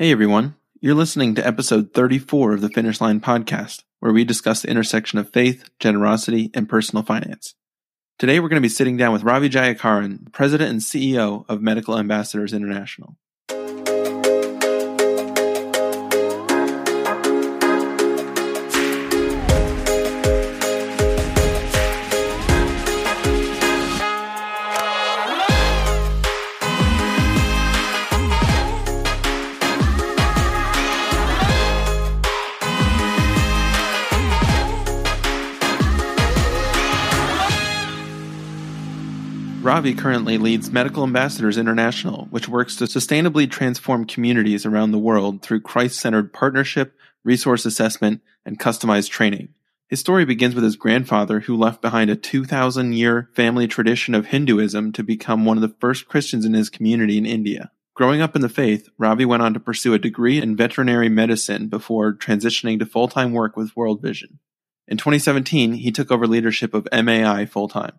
Hey everyone, you're listening to episode 34 of the Finish Line podcast, where we discuss the intersection of faith, generosity, and personal finance. Today we're going to be sitting down with Ravi Jayakaran, President and CEO of Medical Ambassadors International. Ravi currently leads Medical Ambassadors International, which works to sustainably transform communities around the world through Christ centered partnership, resource assessment, and customized training. His story begins with his grandfather, who left behind a 2,000 year family tradition of Hinduism to become one of the first Christians in his community in India. Growing up in the faith, Ravi went on to pursue a degree in veterinary medicine before transitioning to full time work with World Vision. In 2017, he took over leadership of MAI full time.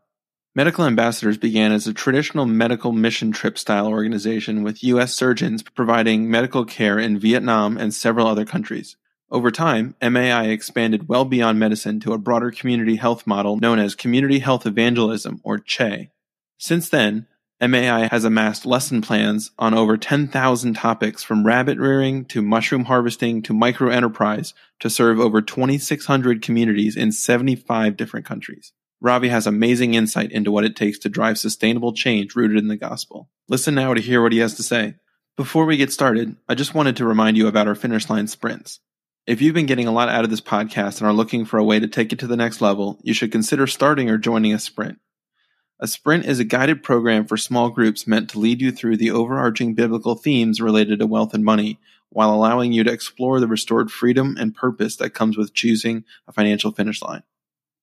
Medical Ambassadors began as a traditional medical mission trip style organization with U.S. surgeons providing medical care in Vietnam and several other countries. Over time, MAI expanded well beyond medicine to a broader community health model known as Community Health Evangelism, or CHE. Since then, MAI has amassed lesson plans on over 10,000 topics from rabbit rearing to mushroom harvesting to micro enterprise to serve over 2,600 communities in 75 different countries. Ravi has amazing insight into what it takes to drive sustainable change rooted in the gospel. Listen now to hear what he has to say. Before we get started, I just wanted to remind you about our finish line sprints. If you've been getting a lot out of this podcast and are looking for a way to take it to the next level, you should consider starting or joining a sprint. A sprint is a guided program for small groups meant to lead you through the overarching biblical themes related to wealth and money, while allowing you to explore the restored freedom and purpose that comes with choosing a financial finish line.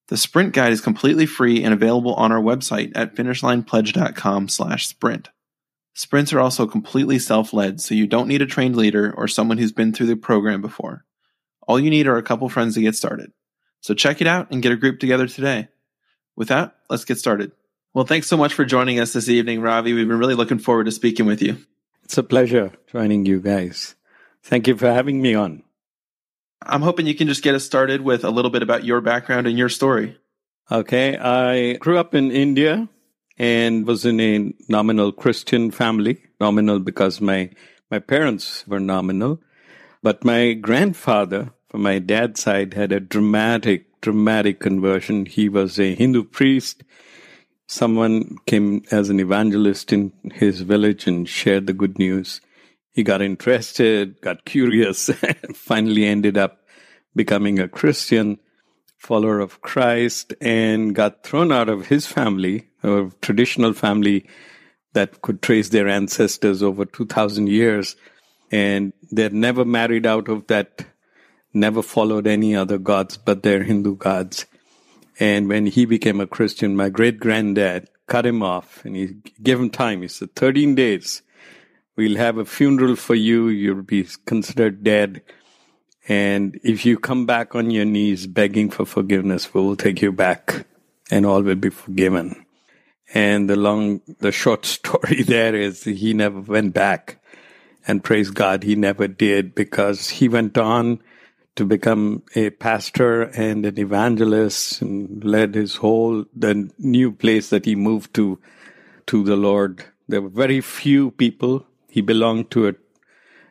The sprint guide is completely free and available on our website at finishlinepledge.com slash sprint. Sprints are also completely self-led, so you don't need a trained leader or someone who's been through the program before. All you need are a couple friends to get started. So check it out and get a group together today. With that, let's get started. Well, thanks so much for joining us this evening, Ravi. We've been really looking forward to speaking with you. It's a pleasure joining you guys. Thank you for having me on. I'm hoping you can just get us started with a little bit about your background and your story. Okay. I grew up in India and was in a nominal Christian family. Nominal because my, my parents were nominal. But my grandfather, from my dad's side, had a dramatic, dramatic conversion. He was a Hindu priest. Someone came as an evangelist in his village and shared the good news he got interested, got curious, and finally ended up becoming a Christian follower of Christ and got thrown out of his family, a traditional family that could trace their ancestors over 2000 years. And they're never married out of that, never followed any other gods but their Hindu gods. And when he became a Christian, my great granddad cut him off and he gave him time. He said, 13 days We'll have a funeral for you. You'll be considered dead. And if you come back on your knees begging for forgiveness, we will take you back and all will be forgiven. And the long, the short story there is he never went back. And praise God, he never did because he went on to become a pastor and an evangelist and led his whole, the new place that he moved to, to the Lord. There were very few people he belonged to a,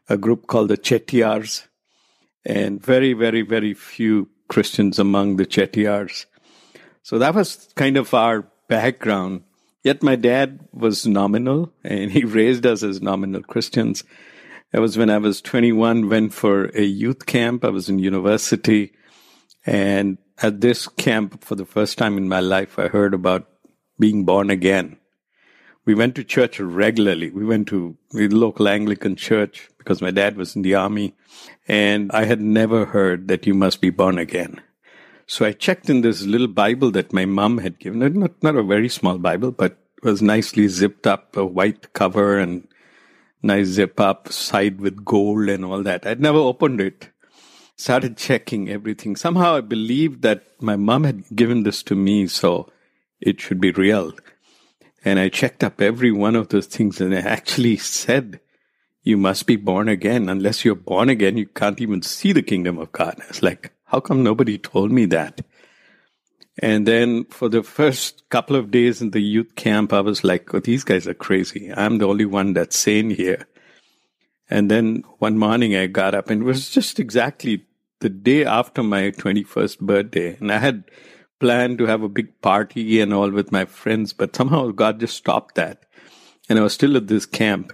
a group called the Chettiars, and very, very, very few Christians among the Chettiars. So that was kind of our background. Yet my dad was nominal, and he raised us as nominal Christians. That was when I was 21, went for a youth camp. I was in university. And at this camp, for the first time in my life, I heard about being born again. We went to church regularly. We went to the local Anglican church because my dad was in the army and I had never heard that you must be born again. So I checked in this little Bible that my mom had given. Not, not a very small Bible, but was nicely zipped up, a white cover and nice zip up, side with gold and all that. I'd never opened it. Started checking everything. Somehow I believed that my mom had given this to me, so it should be real. And I checked up every one of those things and it actually said, you must be born again. Unless you're born again, you can't even see the kingdom of God. It's like, how come nobody told me that? And then for the first couple of days in the youth camp, I was like, oh, these guys are crazy. I'm the only one that's sane here. And then one morning I got up and it was just exactly the day after my 21st birthday. And I had planned to have a big party and all with my friends, but somehow God just stopped that. And I was still at this camp.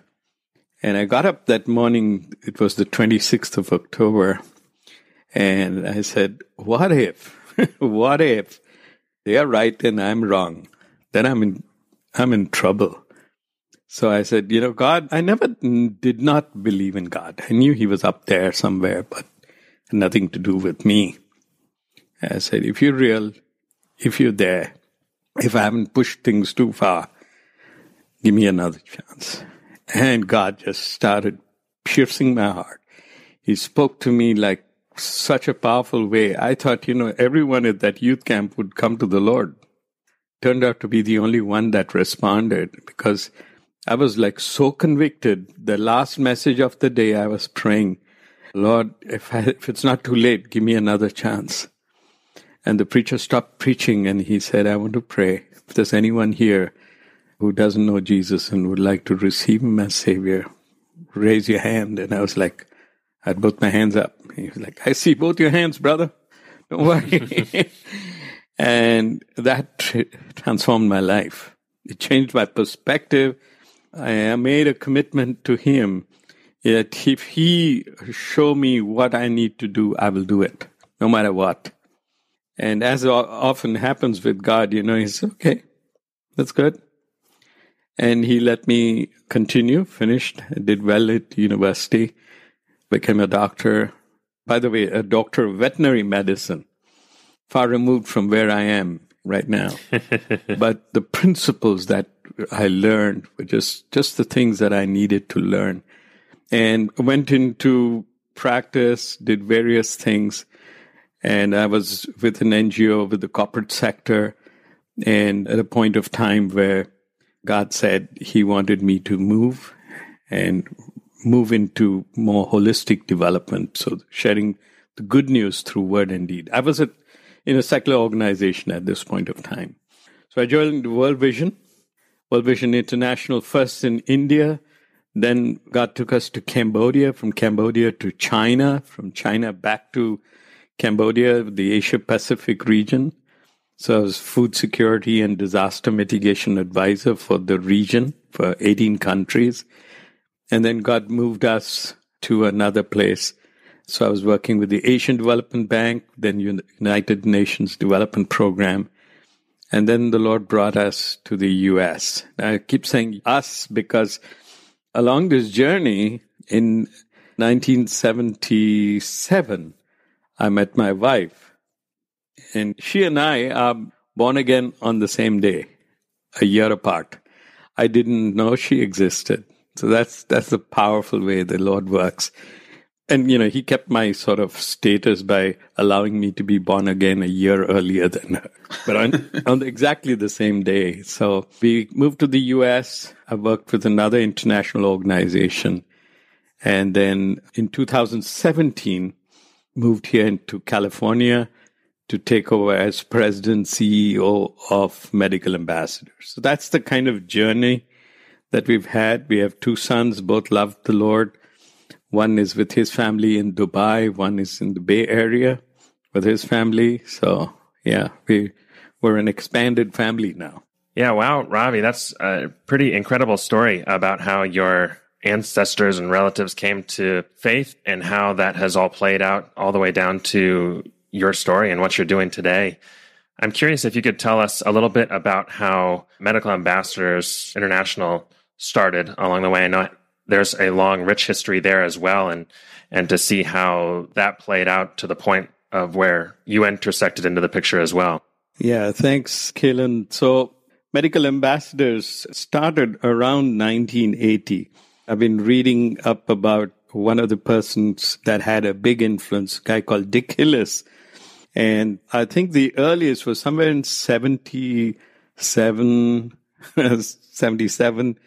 And I got up that morning, it was the 26th of October. And I said, what if, what if they are right and I'm wrong? Then I'm in, I'm in trouble. So I said, you know, God, I never did not believe in God. I knew he was up there somewhere, but nothing to do with me. I said, if you're real, if you're there, if I haven't pushed things too far, give me another chance. And God just started piercing my heart. He spoke to me like such a powerful way. I thought, you know, everyone at that youth camp would come to the Lord. Turned out to be the only one that responded because I was like so convicted. The last message of the day, I was praying, Lord, if, I, if it's not too late, give me another chance. And the preacher stopped preaching and he said, I want to pray. If there's anyone here who doesn't know Jesus and would like to receive him as Savior, raise your hand. And I was like, I had both my hands up. He was like, I see both your hands, brother. Don't worry. and that transformed my life. It changed my perspective. I made a commitment to him that if he show me what I need to do, I will do it, no matter what. And as often happens with God, you know, he's okay, that's good. And he let me continue, finished, did well at university, became a doctor. By the way, a doctor of veterinary medicine, far removed from where I am right now. but the principles that I learned were just, just the things that I needed to learn. And went into practice, did various things and I was with an NGO with the corporate sector. And at a point of time where God said He wanted me to move and move into more holistic development. So sharing the good news through word and deed. I was at, in a secular organization at this point of time. So I joined World Vision, World Vision International first in India. Then God took us to Cambodia, from Cambodia to China, from China back to Cambodia, the Asia Pacific region. So I was food security and disaster mitigation advisor for the region for 18 countries. And then God moved us to another place. So I was working with the Asian Development Bank, then United Nations Development Program. And then the Lord brought us to the US. I keep saying us because along this journey in 1977, I met my wife. And she and I are born again on the same day, a year apart. I didn't know she existed. So that's that's the powerful way the Lord works. And you know, he kept my sort of status by allowing me to be born again a year earlier than her. But on, on exactly the same day. So we moved to the US. I worked with another international organization. And then in 2017, moved here into California to take over as president CEO of Medical Ambassadors. So that's the kind of journey that we've had. We have two sons, both love the Lord. One is with his family in Dubai, one is in the Bay Area with his family. So yeah, we we're an expanded family now. Yeah, wow, Ravi, that's a pretty incredible story about how your ancestors and relatives came to faith and how that has all played out all the way down to your story and what you're doing today. I'm curious if you could tell us a little bit about how Medical Ambassadors International started along the way. I know there's a long, rich history there as well, and and to see how that played out to the point of where you intersected into the picture as well. Yeah, thanks, Kalen. So, Medical Ambassadors started around 1980 I've been reading up about one of the persons that had a big influence, a guy called Dick Hillis. And I think the earliest was somewhere in 77, 77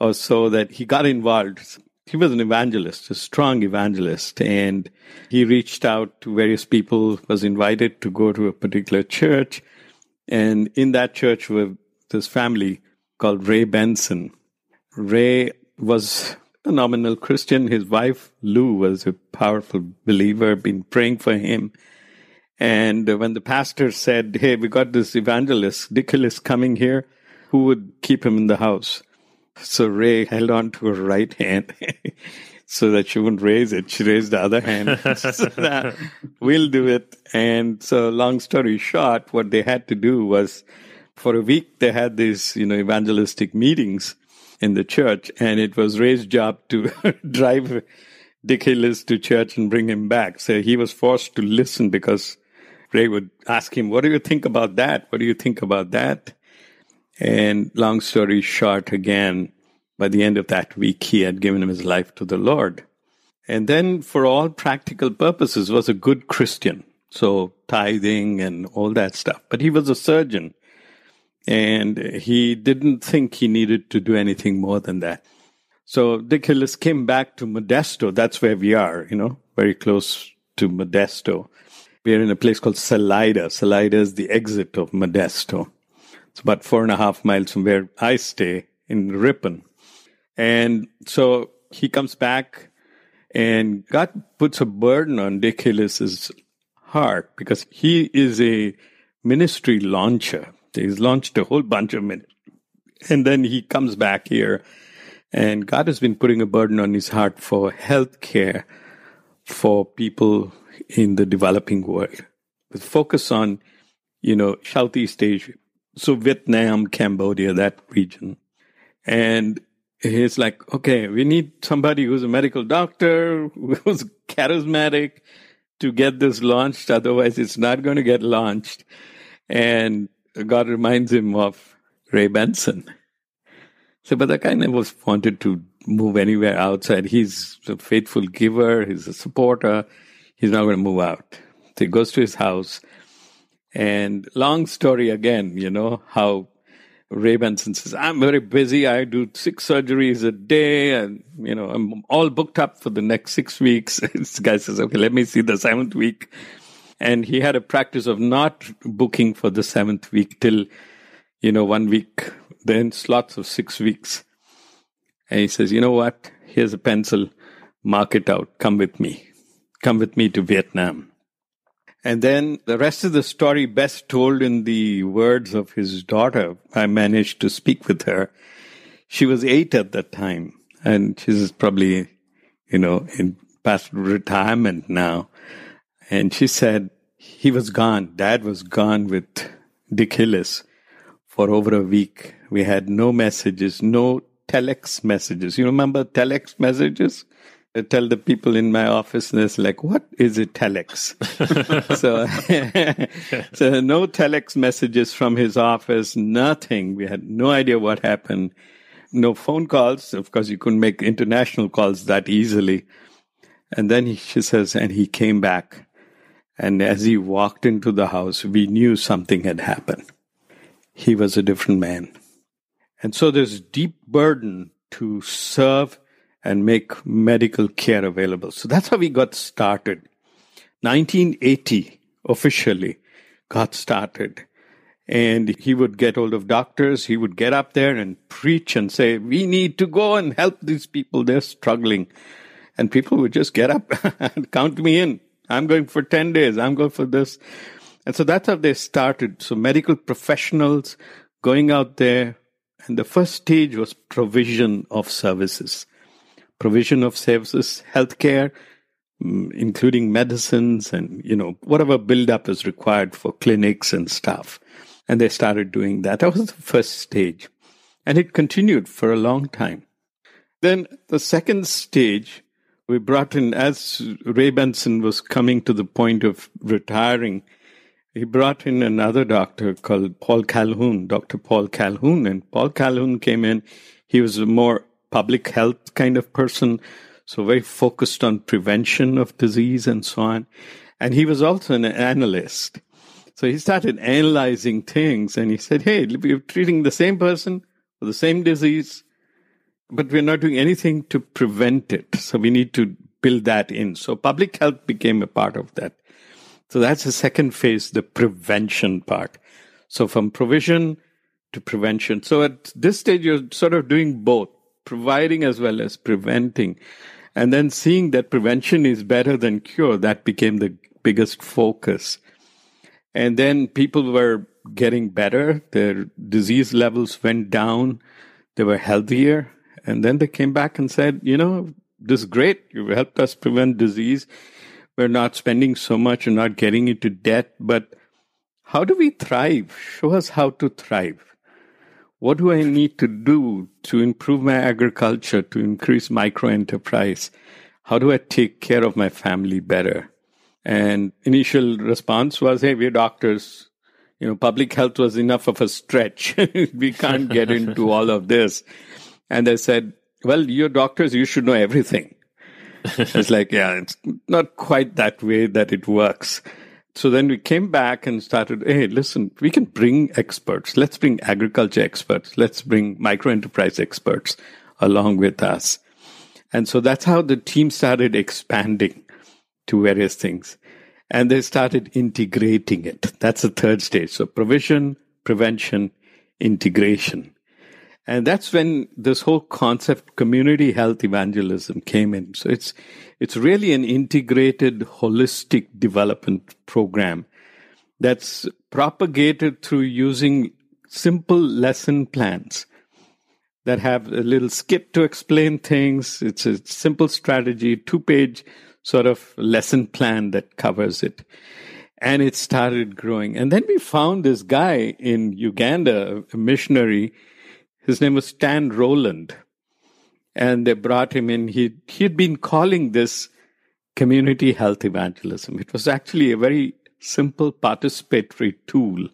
or so that he got involved. he was an evangelist, a strong evangelist, and he reached out to various people, was invited to go to a particular church. And in that church was this family called Ray Benson. Ray was a nominal Christian. His wife, Lou, was a powerful believer, been praying for him. And when the pastor said, Hey, we got this evangelist, Dick Hillis, coming here, who would keep him in the house? So Ray held on to her right hand so that she wouldn't raise it. She raised the other hand. so that we'll do it. And so long story short, what they had to do was for a week they had these, you know, evangelistic meetings in the church and it was Ray's job to drive Dick Hillis to church and bring him back. So he was forced to listen because Ray would ask him, What do you think about that? What do you think about that? And long story short, again, by the end of that week, he had given him his life to the Lord. And then, for all practical purposes, was a good Christian. So, tithing and all that stuff. But he was a surgeon. And he didn't think he needed to do anything more than that. So, Dick Hillis came back to Modesto. That's where we are, you know, very close to Modesto. We are in a place called Salida. Salida is the exit of Modesto. It's about four and a half miles from where I stay in Ripon. And so he comes back, and God puts a burden on Dick Hillis's heart because he is a ministry launcher. He's launched a whole bunch of ministry. And then he comes back here, and God has been putting a burden on his heart for health care for people in the developing world with focus on, you know, Southeast Asia. So Vietnam, Cambodia, that region. And he's like, okay, we need somebody who's a medical doctor, who's charismatic to get this launched. Otherwise, it's not going to get launched. And God reminds him of Ray Benson. So, but guy never wanted to move anywhere outside. He's a faithful giver. He's a supporter. He's not going to move out. So he goes to his house. And long story again, you know, how Ray Benson says, I'm very busy. I do six surgeries a day and, you know, I'm all booked up for the next six weeks. this guy says, okay, let me see the seventh week. And he had a practice of not booking for the seventh week till, you know, one week, then slots of six weeks. And he says, you know what? Here's a pencil. Mark it out. Come with me. Come with me to Vietnam. And then the rest of the story best told in the words of his daughter. I managed to speak with her. She was eight at that time, and she's probably, you know, in past retirement now. And she said he was gone. Dad was gone with Dick Hillis for over a week. We had no messages, no telex messages. You remember telex messages? I tell the people in my office, and it's like, what is a telex? so, so no telex messages from his office, nothing. We had no idea what happened. No phone calls. Of course, you couldn't make international calls that easily. And then he, she says, and he came back. And as he walked into the house, we knew something had happened. He was a different man. And so there's deep burden to serve and make medical care available. So that's how we got started. 1980 officially got started. And he would get hold of doctors. He would get up there and preach and say, we need to go and help these people. They're struggling. And people would just get up and count me in. I'm going for 10 days. I'm going for this. And so that's how they started. So medical professionals going out there. And the first stage was provision of services provision of services, healthcare, mm, including medicines and, you know, whatever buildup is required for clinics and stuff. And they started doing that. That was the first stage. And it continued for a long time. Then the second stage, we brought in, as Ray Benson was coming to the point of retiring, he brought in another doctor called Paul Calhoun, Dr. Paul Calhoun. And Paul Calhoun came in. He was a more public health kind of person, so very focused on prevention of disease and so on. And he was also an analyst. So he started analyzing things and he said, Hey, we're treating the same person for the same disease. But we're not doing anything to prevent it. So we need to build that in. So public health became a part of that. So that's the second phase, the prevention part. So from provision to prevention. So at this stage, you're sort of doing both, providing as well as preventing. And then seeing that prevention is better than cure, that became the biggest focus. And then people were getting better. Their disease levels went down. They were healthier. And then they came back and said, you know, this is great. You've helped us prevent disease. We're not spending so much and not getting into debt. But how do we thrive? Show us how to thrive. What do I need to do to improve my agriculture, to increase micro enterprise? How do I take care of my family better? And initial response was, hey, we're doctors. You know, public health was enough of a stretch. we can't get into all of this. And they said, well, you're doctors, you should know everything. it's like, yeah, it's not quite that way that it works. So then we came back and started, hey, listen, we can bring experts. Let's bring agriculture experts. Let's bring micro enterprise experts along with us. And so that's how the team started expanding to various things. And they started integrating it. That's the third stage. So provision, prevention, integration. And that's when this whole concept community health evangelism came in. So it's it's really an integrated holistic development program that's propagated through using simple lesson plans that have a little skit to explain things. It's a simple strategy, two page sort of lesson plan that covers it. And it started growing. And then we found this guy in Uganda, a missionary his name was Stan Rowland. And they brought him in. He, he had been calling this community health evangelism. It was actually a very simple participatory tool,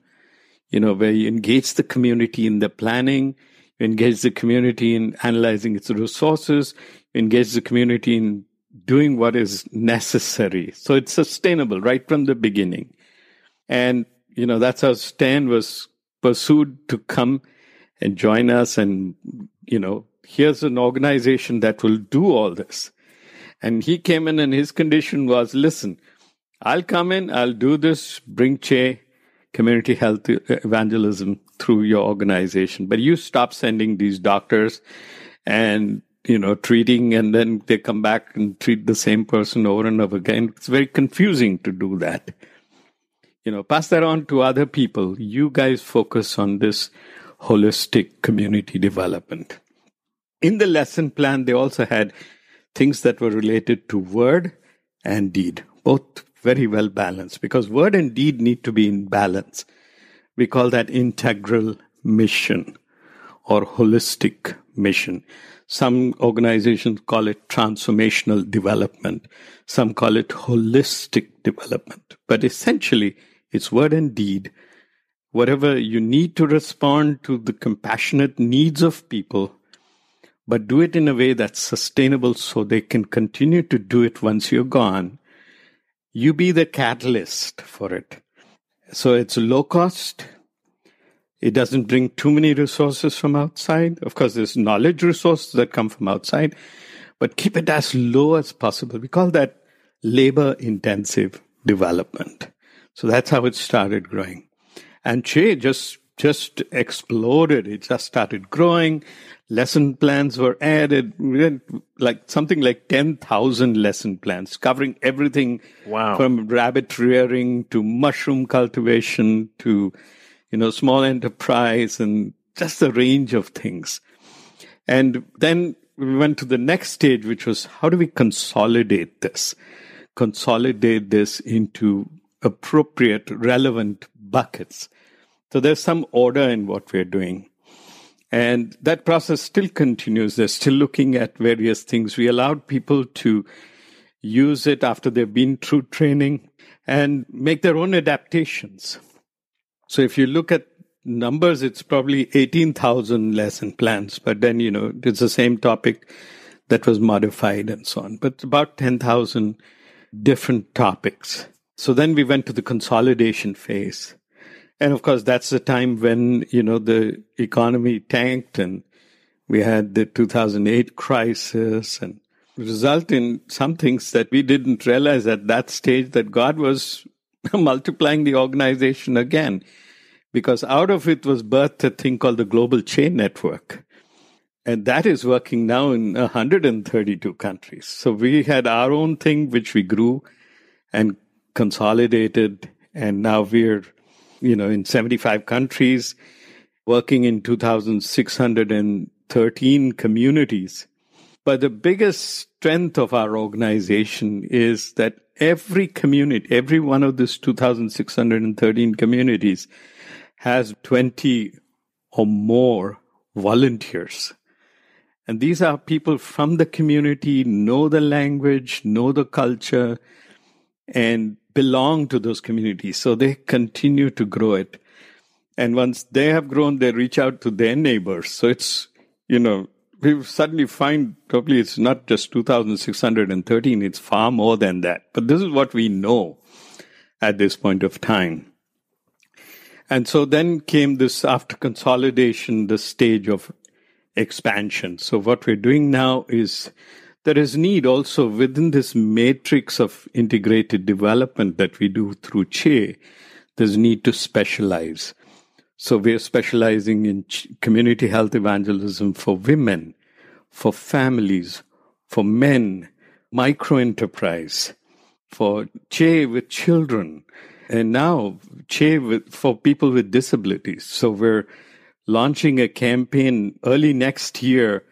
you know, where you engage the community in the planning, you engage the community in analyzing its resources, you engage the community in doing what is necessary. So it's sustainable right from the beginning. And, you know, that's how Stan was pursued to come and join us. And, you know, here's an organization that will do all this. And he came in and his condition was, listen, I'll come in, I'll do this, bring Che community health uh, evangelism through your organization. But you stop sending these doctors and, you know, treating and then they come back and treat the same person over and over again. It's very confusing to do that. You know, pass that on to other people. You guys focus on this holistic community development. In the lesson plan, they also had things that were related to word and deed, both very well balanced because word and deed need to be in balance. We call that integral mission or holistic mission. Some organizations call it transformational development. Some call it holistic development. But essentially, it's word and deed whatever you need to respond to the compassionate needs of people, but do it in a way that's sustainable so they can continue to do it once you're gone. You be the catalyst for it. So it's low cost. It doesn't bring too many resources from outside. Of course, there's knowledge resources that come from outside, but keep it as low as possible. We call that labor intensive development. So that's how it started growing. And Che just just exploded. It just started growing. Lesson plans were added. We had like something like 10,000 lesson plans covering everything wow. from rabbit rearing to mushroom cultivation to, you know, small enterprise and just a range of things. And then we went to the next stage, which was how do we consolidate this? Consolidate this into appropriate, relevant buckets. So there's some order in what we're doing. And that process still continues. They're still looking at various things. We allowed people to use it after they've been through training and make their own adaptations. So if you look at numbers, it's probably 18,000 lesson plans, but then, you know, it's the same topic that was modified and so on, but about 10,000 different topics. So then we went to the consolidation phase. And of course, that's the time when, you know, the economy tanked and We had the 2008 crisis and result in some things that we didn't realize at that stage that God was multiplying the organization again. Because out of it was birthed a thing called the Global CHE Network. And that is working now in 132 countries. So we had our own thing, which we grew and consolidated. And now we're, you know, in 75 countries, working in 2,613 communities. But the biggest strength of our organization is that every community, every one of these 2,613 communities has 20 or more volunteers. And these are people from the community, know the language, know the culture, and belong to those communities. So they continue to grow it. And once they have grown, they reach out to their neighbors. So it's, you know, we suddenly find probably it's not just 2,613, it's far more than that. But this is what we know at this point of time. And so then came this, after consolidation, the stage of expansion. So what we're doing now is there is need also within this matrix of integrated development that we do through CHE, there's need to specialize. So we're specializing in community health evangelism for women, for families, for men, micro enterprise, for CHE with children, and now CHE with, for people with disabilities. So we're launching a campaign early next year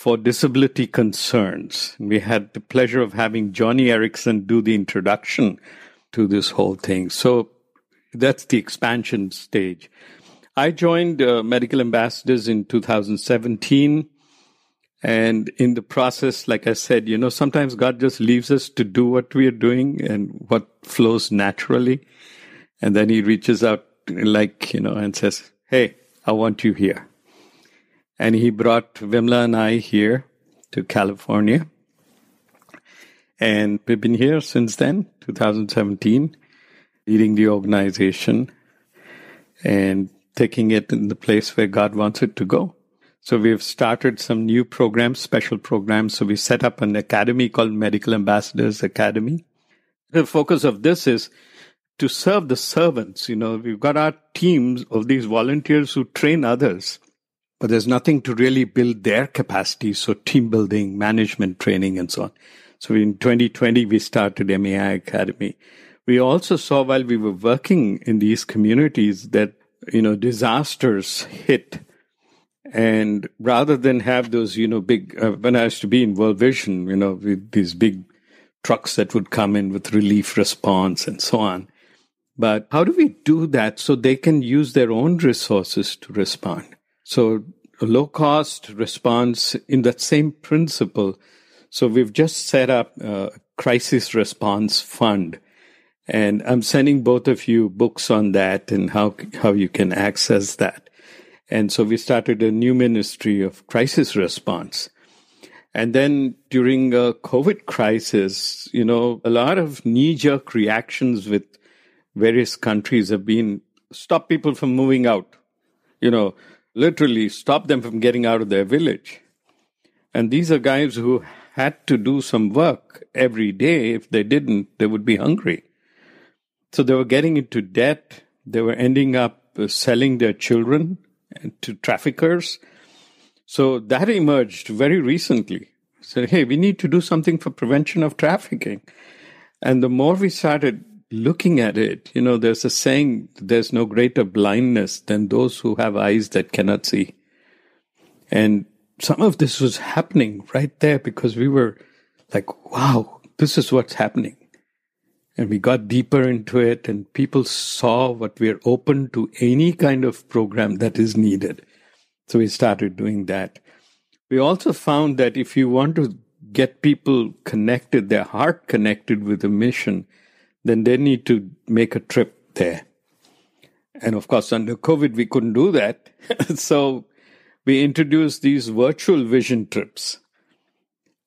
for disability concerns. We had the pleasure of having Joni Eareckson do the introduction to this whole thing. So that's the expansion stage. I joined uh, Medical Ambassadors in 2017. And in the process, like I said, you know, sometimes God just leaves us to do what we are doing and what flows naturally. And then he reaches out like, you know, and says, Hey, I want you here. And he brought Vimla and I here to California. And we've been here since then, 2017, leading the organization. And taking it in the place where God wants it to go. So we've started some new programs, special programs. So we set up an academy called Medical Ambassadors Academy. The focus of this is to serve the servants. You know, we've got our teams of these volunteers who train others, but there's nothing to really build their capacity. So team building, management training, and so on. So in 2020, we started MAI Academy. We also saw while we were working in these communities that you know, disasters hit. And rather than have those, you know, big, uh, when I used to be in World Vision, you know, with these big trucks that would come in with relief response and so on. But how do we do that so they can use their own resources to respond? So a low cost response in that same principle. So we've just set up a crisis response fund and I'm sending both of you books on that and how, how you can access that. And so we started a new ministry of crisis response. And then during a COVID crisis, you know, a lot of knee jerk reactions with various countries have been stop people from moving out, you know, literally stop them from getting out of their village. And these are guys who had to do some work every day. If they didn't, they would be hungry. So they were getting into debt. They were ending up uh, selling their children to traffickers. So that emerged very recently. Said, hey, we need to do something for prevention of trafficking. And the more we started looking at it, you know, there's a saying, there's no greater blindness than those who have eyes that cannot see. And some of this was happening right there because we were like, wow, this is what's happening. And we got deeper into it, and people saw what we're open to any kind of program that is needed. So we started doing that. We also found that if you want to get people connected, their heart connected with the mission, then they need to make a trip there. And of course, under COVID, we couldn't do that. so we introduced these virtual vision trips.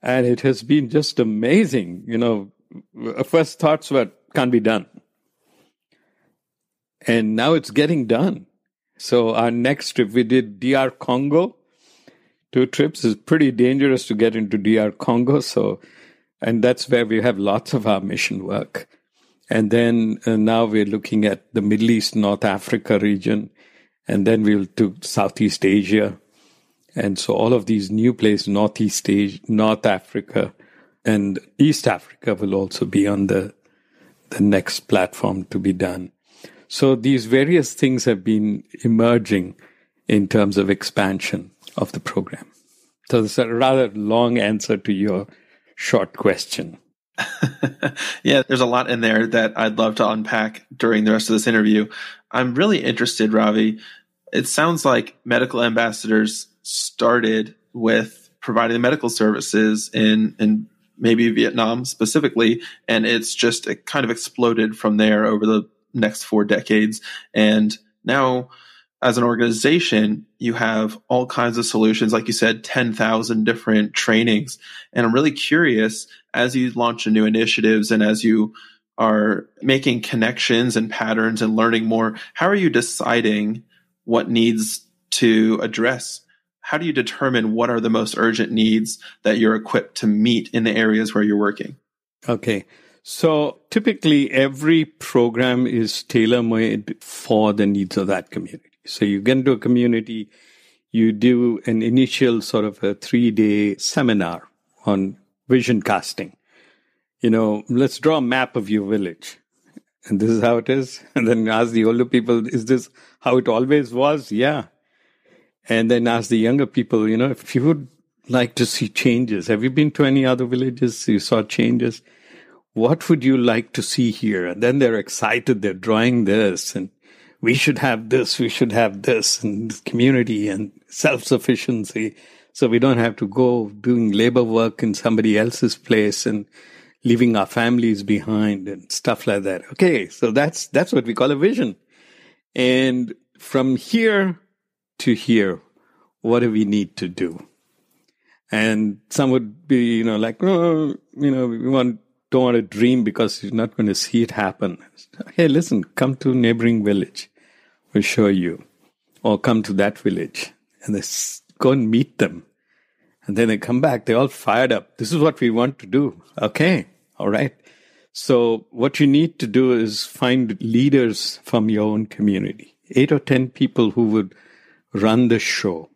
And it has been just amazing. You know, uh, first thoughts were can't be done. And now it's getting done. So our next trip, we did DR Congo, two trips. is pretty dangerous to get into DR Congo. So, and that's where we have lots of our mission work. And then uh, now we're looking at the Middle East, North Africa region, and then we'll to Southeast Asia. And so all of these new places, Northeast Asia, North Africa, and East Africa will also be on the the next platform to be done. So these various things have been emerging in terms of expansion of the program. So it's a rather long answer to your short question. yeah, there's a lot in there that I'd love to unpack during the rest of this interview. I'm really interested, Ravi. It sounds like medical ambassadors started with providing medical services in in maybe Vietnam specifically, and it's just it kind of exploded from there over the next four decades. And now, as an organization, you have all kinds of solutions. Like you said, 10,000 different trainings. And I'm really curious as you launch new initiatives and as you are making connections and patterns and learning more, how are you deciding what needs to address how do you determine what are the most urgent needs that you're equipped to meet in the areas where you're working? Okay. So typically every program is tailor made for the needs of that community. So you get into a community, you do an initial sort of a three day seminar on vision casting. You know, let's draw a map of your village. And this is how it is. And then ask the older people, is this how it always was? Yeah and then ask the younger people, you know, if you would like to see changes, have you been to any other villages? You saw changes. What would you like to see here? And then they're excited. They're drawing this and we should have this. We should have this and community and self sufficiency. So we don't have to go doing labor work in somebody else's place and leaving our families behind and stuff like that. Okay. So that's, that's what we call a vision. And from here, to here, what do we need to do. And some would be, you know, like, oh, you know, we want, don't want to dream because you're not going to see it happen. Hey, listen, come to neighboring village. We'll show you. Or come to that village and they go and meet them. And then they come back, they're all fired up. This is what we want to do. Okay. All right. So what you need to do is find leaders from your own community, eight or 10 people who would run the show.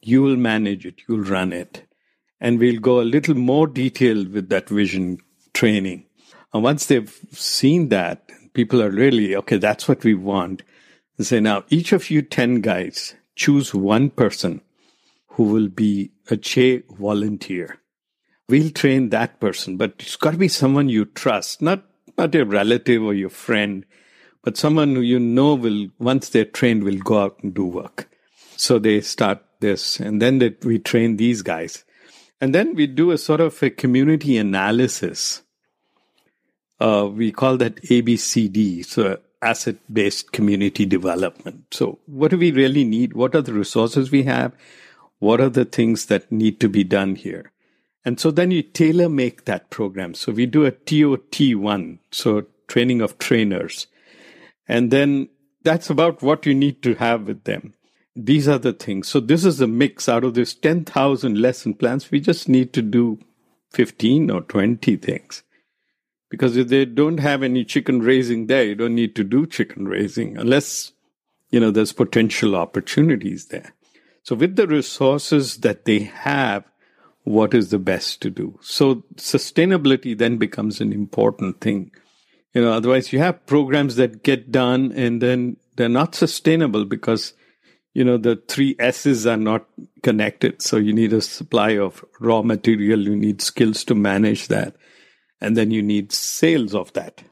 You will manage it, you'll run it. And we'll go a little more detailed with that vision training. And once they've seen that, people are really, okay, that's what we want. They say, now each of you 10 guys, choose one person who will be a Che volunteer. We'll train that person, but it's got to be someone you trust, not, not your relative or your friend, but someone who you know will, once they're trained, will go out and do work. So they start this, and then that we train these guys. And then we do a sort of a community analysis. Uh, we call that ABCD, so asset based community development. So, what do we really need? What are the resources we have? What are the things that need to be done here? And so then you tailor make that program. So we do a TOT1, so training of trainers. And then that's about what you need to have with them these are the things. So this is a mix out of this 10,000 lesson plans. We just need to do 15 or 20 things. Because if they don't have any chicken raising there, you don't need to do chicken raising unless, you know, there's potential opportunities there. So with the resources that they have, what is the best to do? So sustainability then becomes an important thing. You know, otherwise you have programs that get done and then they're not sustainable because you know, the three S's are not connected. So you need a supply of raw material, you need skills to manage that, and then you need sales of that.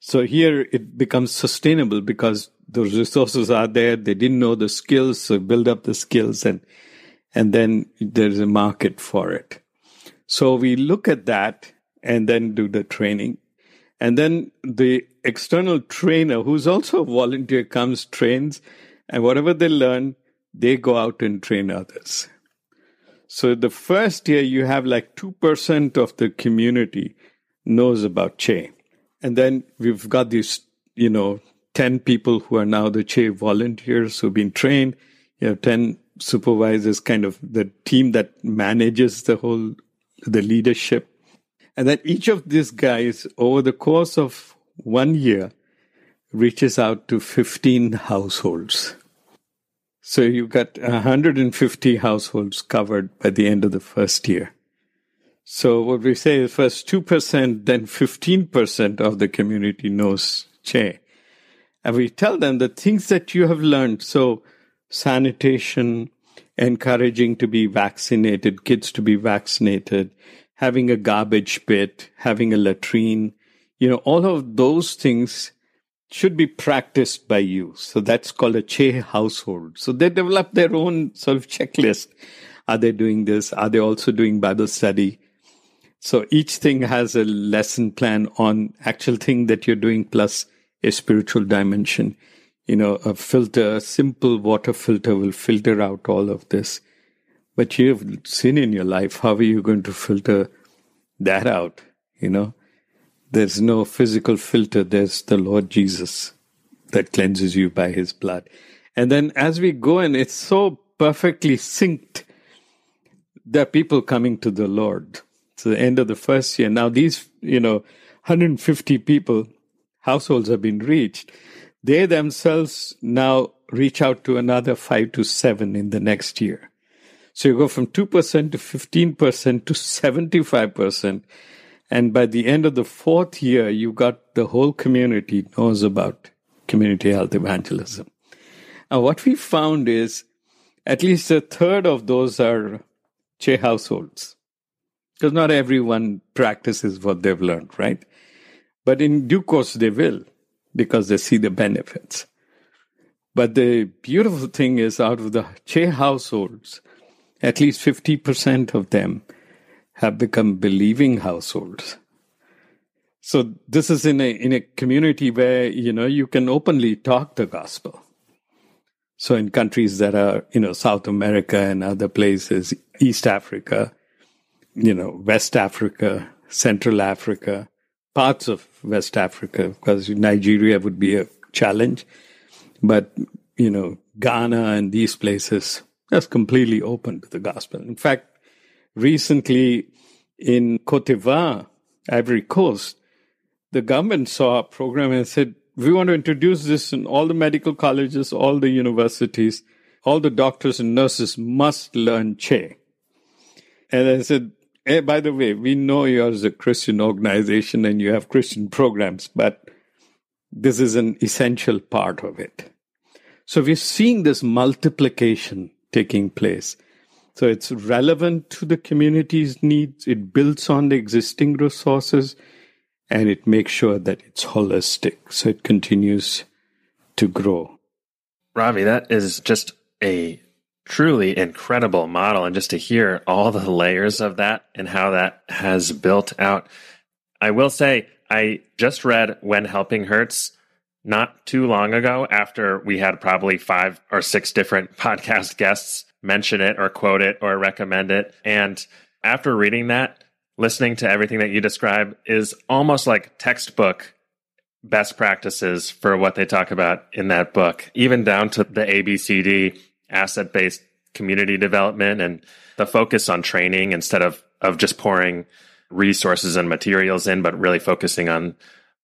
So here it becomes sustainable because those resources are there. They didn't know the skills, so build up the skills and and then there's a market for it. So we look at that and then do the training. And then the external trainer, who's also a volunteer, comes, trains, and whatever they learn, they go out and train others. So the first year, you have like 2% of the community knows about Che. And then we've got these, you know, 10 people who are now the Che volunteers who've been trained. You have 10 supervisors, kind of the team that manages the whole, the leadership. And then each of these guys, over the course of one year, reaches out to 15 households. So you've got 150 households covered by the end of the first year. So what we say is first 2%, then 15% of the community knows CHE. And we tell them the things that you have learned. So sanitation, encouraging to be vaccinated, kids to be vaccinated, having a garbage pit, having a latrine, you know, all of those things should be practiced by you. So that's called a CHE household. So they develop their own sort of checklist. Are they doing this? Are they also doing Bible study? So each thing has a lesson plan on actual thing that you're doing plus a spiritual dimension. You know, a filter, a simple water filter will filter out all of this. But you've seen in your life, how are you going to filter that out? You know, there's no physical filter. There's the Lord Jesus that cleanses you by his blood. And then as we go in, it's so perfectly synced. There are people coming to the Lord It's the end of the first year. Now, these, you know, 150 people, households have been reached. They themselves now reach out to another five to seven in the next year. So you go from 2% to 15% to 75%. And by the end of the fourth year, you got the whole community knows about community health evangelism. And what we found is at least a third of those are CHE households because not everyone practices what they've learned, right? But in due course, they will because they see the benefits. But the beautiful thing is, out of the CHE households, at least 50% of them have become believing households. So this is in a in a community where you know you can openly talk the gospel. So in countries that are you know South America and other places, East Africa, you know, West Africa, Central Africa, parts of West Africa, because Nigeria would be a challenge. But, you know, Ghana and these places, that's completely open to the gospel. In fact, recently in Cote d'Ivoire, Ivory Coast, the government saw a program and said, we want to introduce this in all the medical colleges, all the universities, all the doctors and nurses must learn CHE. And I said, Hey, by the way, we know yours is a Christian organization and you have Christian programs, but this is an essential part of it. So we're seeing this multiplication taking place. So it's relevant to the community's needs. It builds on the existing resources and it makes sure that it's holistic. So it continues to grow. Ravi, that is just a truly incredible model. And just to hear all the layers of that and how that has built out. I will say, I just read When Helping Hurts not too long ago after we had probably five or six different podcast guests mention it or quote it or recommend it. And after reading that, listening to everything that you describe is almost like textbook best practices for what they talk about in that book, even down to the ABCD asset based community development and the focus on training instead of of just pouring resources and materials in, but really focusing on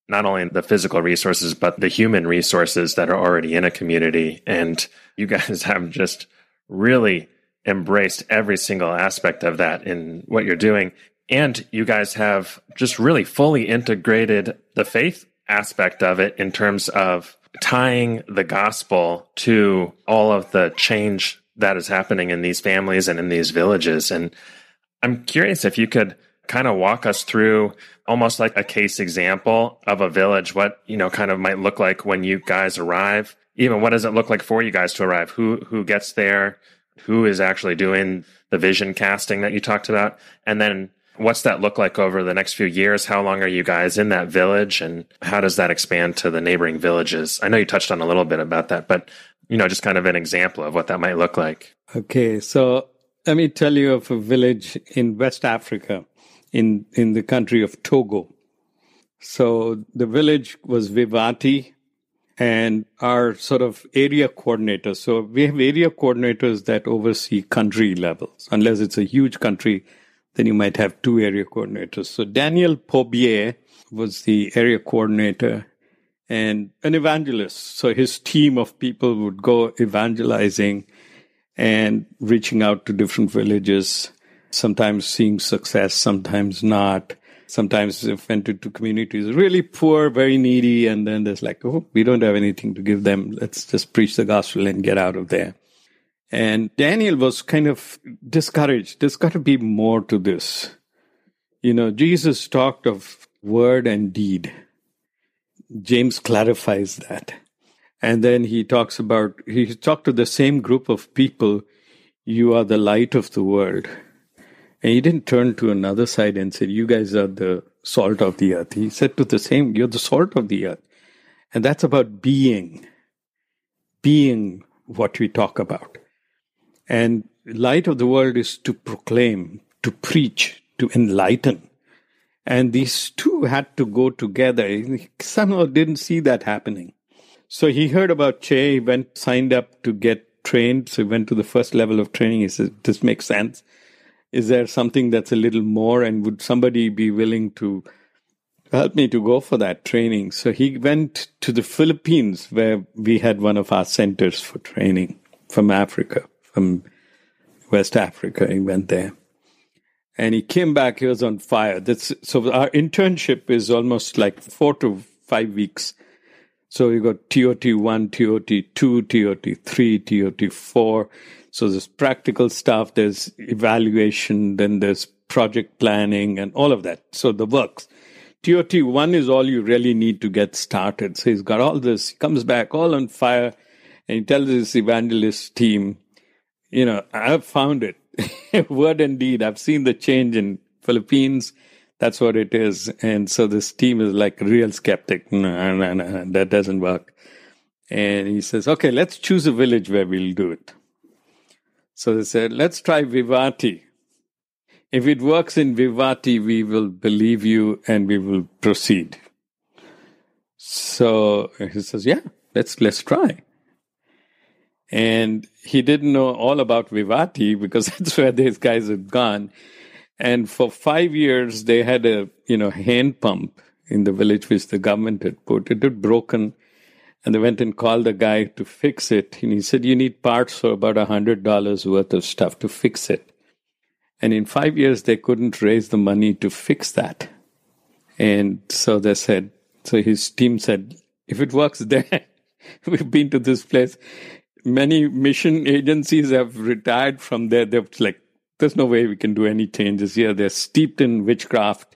not only the physical resources, but the human resources that are already in a community. And you guys have just really embraced every single aspect of that in what you're doing. And you guys have just really fully integrated the faith aspect of it in terms of tying the gospel to all of the change that is happening in these families and in these villages. And I'm curious if you could kind of walk us through almost like a case example of a village, what, you know, kind of might look like when you guys arrive. Even what does it look like for you guys to arrive? Who, who gets there? Who is actually doing the vision casting that you talked about? And then What's that look like over the next few years? How long are you guys in that village and how does that expand to the neighboring villages? I know you touched on a little bit about that, but you know, just kind of an example of what that might look like. Okay. So let me tell you of a village in West Africa in, in the country of Togo. So the village was Vivati and our sort of area coordinators. So we have area coordinators that oversee country levels. Unless it's a huge country, then you might have two area coordinators. So Daniel Pobier was the area coordinator and an evangelist. So his team of people would go evangelizing and reaching out to different villages, sometimes seeing success, sometimes not. Sometimes they've entered to communities really poor, very needy, and then there's like, oh, we don't have anything to give them. Let's just preach the gospel and get out of there. And Daniel was kind of discouraged. There's got to be more to this. You know, Jesus talked of word and deed. James clarifies that. And then he talks about, he talked to the same group of people, you are the light of the world. And he didn't turn to another side and said, you guys are the salt of the earth. He said to the same, you're the salt of the earth. And that's about being, being what we talk about. And light of the world is to proclaim, to preach, to enlighten. And these two had to go together. He somehow didn't see that happening. So he heard about CHE, he went, signed up to get trained. So he went to the first level of training. He said, This makes sense. Is there something that's a little more? And would somebody be willing to help me to go for that training? So he went to the Philippines, where we had one of our centers for training from Africa, from West Africa. He went there. And he came back, he was on fire. That's, so our internship is almost like four to five weeks so you got TOT1, TOT2, TOT3, TOT4. So there's practical stuff, there's evaluation, then there's project planning and all of that. So the works. TOT1 is all you really need to get started. So he's got all this, he comes back all on fire and he tells his evangelist team, you know, I've found it. Word and deed. I've seen the change in Philippines that's what it is. And so this team is like real skeptic. No, no, no, that doesn't work. And he says, okay, let's choose a village where we'll do it. So they said, let's try Vivati. If it works in Vivati, we will believe you and we will proceed. So he says, yeah, let's, let's try. And he didn't know all about Vivati because that's where these guys had gone. And for five years, they had a you know hand pump in the village which the government had put. It had broken, and they went and called the guy to fix it. And he said, "You need parts for about a hundred dollars worth of stuff to fix it." And in five years, they couldn't raise the money to fix that. And so they said, so his team said, if it works there, we've been to this place. Many mission agencies have retired from there. They've like there's no way we can do any changes here. They're steeped in witchcraft.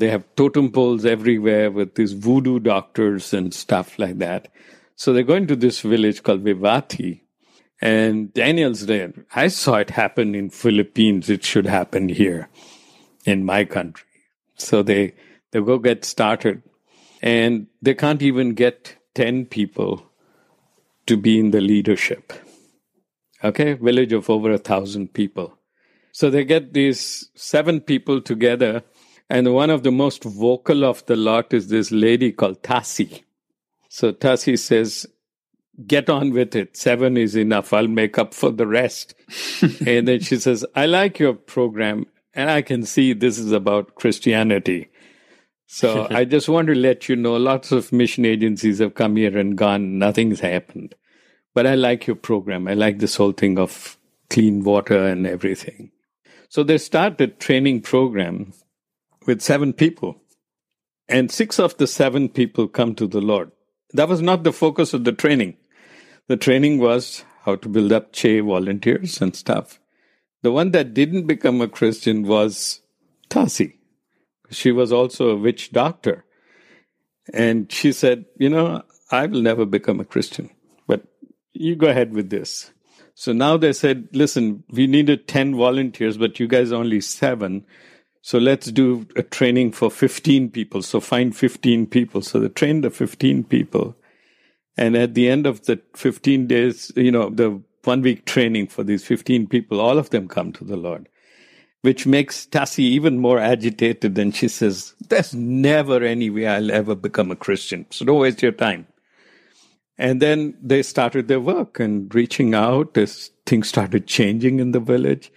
They have totem poles everywhere with these voodoo doctors and stuff like that. So they're going to this village called Vivati. And Daniel's there. I saw it happen in Philippines. It should happen here in my country. So they, they go get started and they can't even get 10 people to be in the leadership. Okay. Village of over a thousand people. So they get these seven people together, and one of the most vocal of the lot is this lady called Tassi. So Tassi says, Get on with it. Seven is enough. I'll make up for the rest. and then she says, I like your program, and I can see this is about Christianity. So I just want to let you know lots of mission agencies have come here and gone, nothing's happened. But I like your program. I like this whole thing of clean water and everything. So they start a training program with seven people, and six of the seven people come to the Lord. That was not the focus of the training. The training was how to build up CHE volunteers and stuff. The one that didn't become a Christian was Tasi. She was also a witch doctor. And she said, You know, I will never become a Christian, but you go ahead with this. So now they said, listen, we needed 10 volunteers, but you guys only seven. So let's do a training for 15 people. So find 15 people. So they trained the 15 people. And at the end of the 15 days, you know, the one week training for these 15 people, all of them come to the Lord, which makes Tassie even more agitated. And she says, there's never any way I'll ever become a Christian. So don't waste your time. And then they started their work and reaching out as things started changing in the village.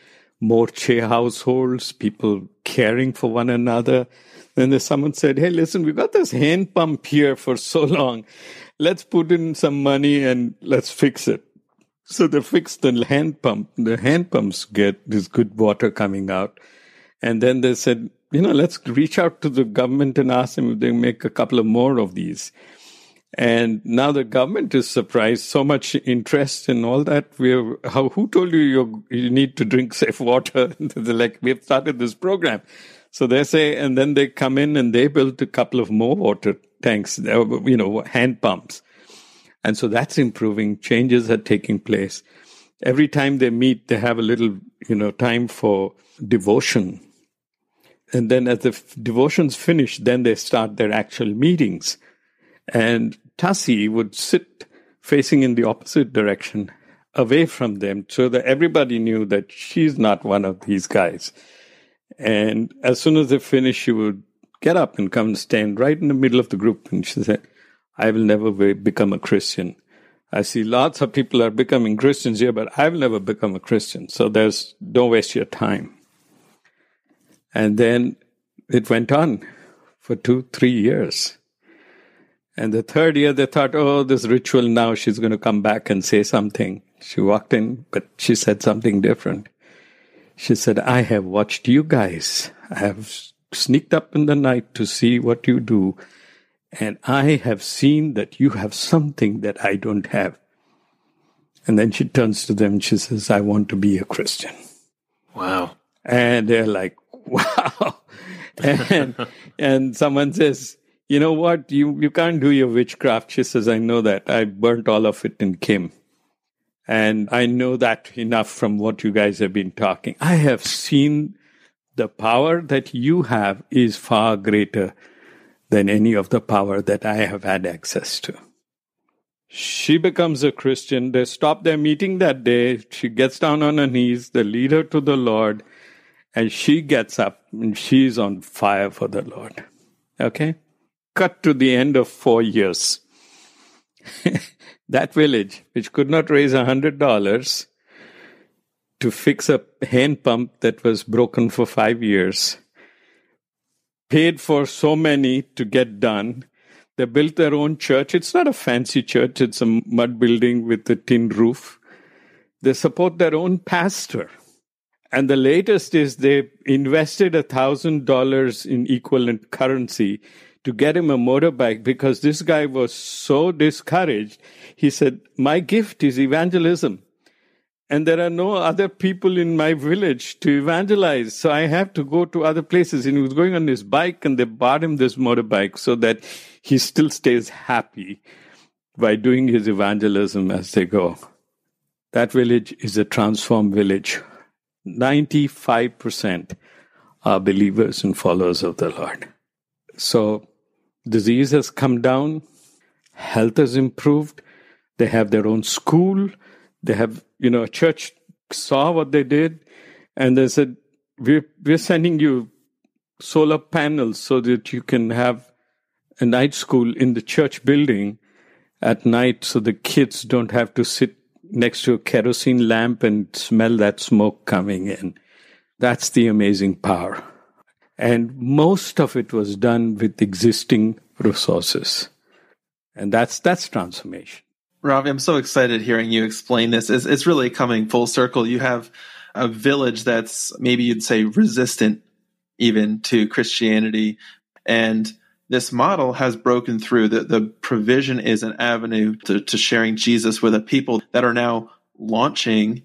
More CHE households, people caring for one another. Then someone said, Hey, listen, we've got this hand pump here for so long. Let's put in some money and let's fix it. So they fixed the hand pump. The hand pumps get this good water coming out. And then they said, you know, let's reach out to the government and ask them if they make a couple of more of these. And now the government is surprised. So much interest in all that. We how who told you you you need to drink safe water? They're like we have started this program. So they say, and then they come in and they built a couple of more water tanks, uh, you know, hand pumps. And so that's improving. Changes are taking place. Every time they meet, they have a little, you know, time for devotion. And then as the f- devotions finish, then they start their actual meetings. And Tassie would sit facing in the opposite direction, away from them, so that everybody knew that she's not one of these guys. And as soon as they finished, she would get up and come and stand right in the middle of the group. And she said, I will never be, become a Christian. I see lots of people are becoming Christians here, but I will never become a Christian. So there's don't waste your time. And then it went on for two, three years. And the third year, they thought, oh, this ritual now, she's going to come back and say something. She walked in, but she said something different. She said, I have watched you guys. I have sneaked up in the night to see what you do. And I have seen that you have something that I don't have. And then she turns to them and she says, I want to be a Christian. Wow. And they're like, wow. and, and someone says, you know what? You, you can't do your witchcraft. She says, I know that. I burnt all of it in Kim. And I know that enough from what you guys have been talking. I have seen the power that you have is far greater than any of the power that I have had access to. She becomes a Christian. They stop their meeting that day. She gets down on her knees, they lead her to the Lord, and she gets up and she's on fire for the Lord. Okay? Cut to the end of four years. that village, which could not raise a hundred dollars to fix a hand pump that was broken for five years, paid for so many to get done. They built their own church. It's not a fancy church, it's a mud building with a tin roof. They support their own pastor. And the latest is they invested a thousand dollars in equivalent currency to get him a motorbike because this guy was so discouraged. He said, My gift is evangelism. And there are no other people in my village to evangelize. So I have to go to other places. And he was going on his bike and they bought him this motorbike so that he still stays happy by doing his evangelism as they go. That village is a transformed village. 95% are believers and followers of the Lord. So disease has come down, health has improved, they have their own school, they have, you know, a church saw what they did, and they said, we're, we're sending you solar panels so that you can have a night school in the church building at night so the kids don't have to sit next to a kerosene lamp and smell that smoke coming in. That's the amazing power. And most of it was done with existing resources. And that's, that's transformation. Ravi, I'm so excited hearing you explain this. It's, it's really coming full circle. You have a village that's maybe you'd say resistant even to Christianity. And this model has broken through. The, the provision is an avenue to, to sharing Jesus with a people that are now launching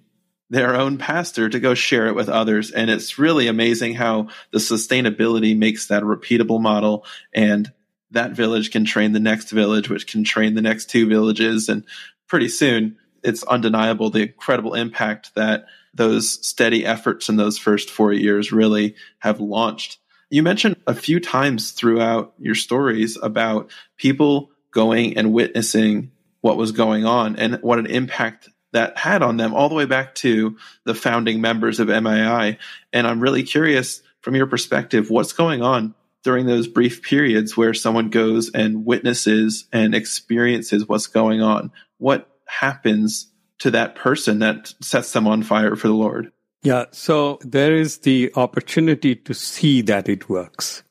their own pastor to go share it with others. And it's really amazing how the sustainability makes that a repeatable model and that village can train the next village, which can train the next two villages. And pretty soon it's undeniable the incredible impact that those steady efforts in those first four years really have launched. You mentioned a few times throughout your stories about people going and witnessing what was going on and what an impact that had on them all the way back to the founding members of MAI. And I'm really curious from your perspective, what's going on during those brief periods where someone goes and witnesses and experiences what's going on, what happens to that person that sets them on fire for the Lord? Yeah, so there is the opportunity to see that it works.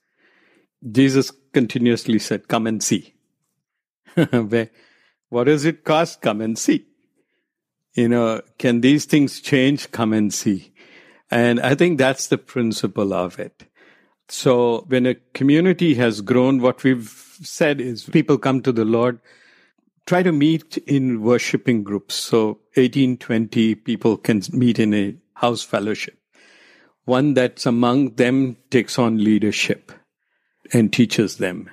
Jesus continuously said, Come and see. what does it cost? Come and see. You know, can these things change? Come and see. And I think that's the principle of it. So when a community has grown, what we've said is people come to the Lord, try to meet in worshiping groups. So 18, 20 people can meet in a house fellowship. One that's among them takes on leadership and teaches them.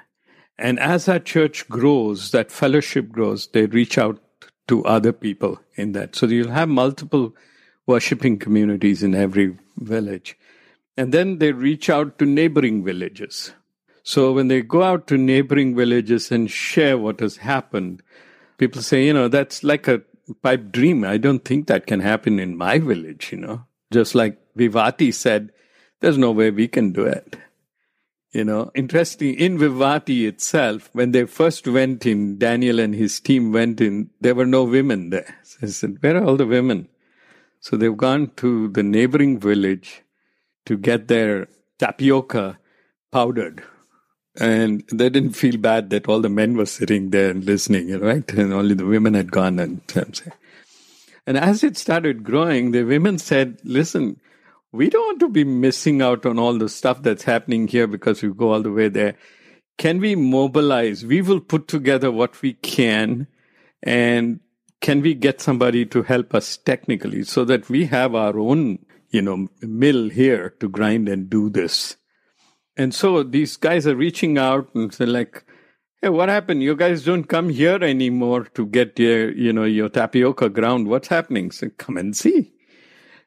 And as that church grows, that fellowship grows, they reach out to other people in that. So you'll have multiple worshiping communities in every village. And then they reach out to neighboring villages. So when they go out to neighboring villages and share what has happened, people say, you know, that's like a pipe dream. I don't think that can happen in my village, you know. Just like Vivati said, there's no way we can do it. You know, interesting, in Vivati itself, when they first went in, Daniel and his team went in, there were no women there. So I said, Where are all the women? So they've gone to the neighboring village to get their tapioca powdered. And they didn't feel bad that all the men were sitting there and listening, right? And only the women had gone and and as it started growing, the women said, listen, we don't want to be missing out on all the stuff that's happening here because we go all the way there. Can we mobilize? We will put together what we can and can we get somebody to help us technically so that we have our own, you know, mill here to grind and do this? And so these guys are reaching out and say like, Hey, what happened? You guys don't come here anymore to get your, you know, your tapioca ground. What's happening? So come and see.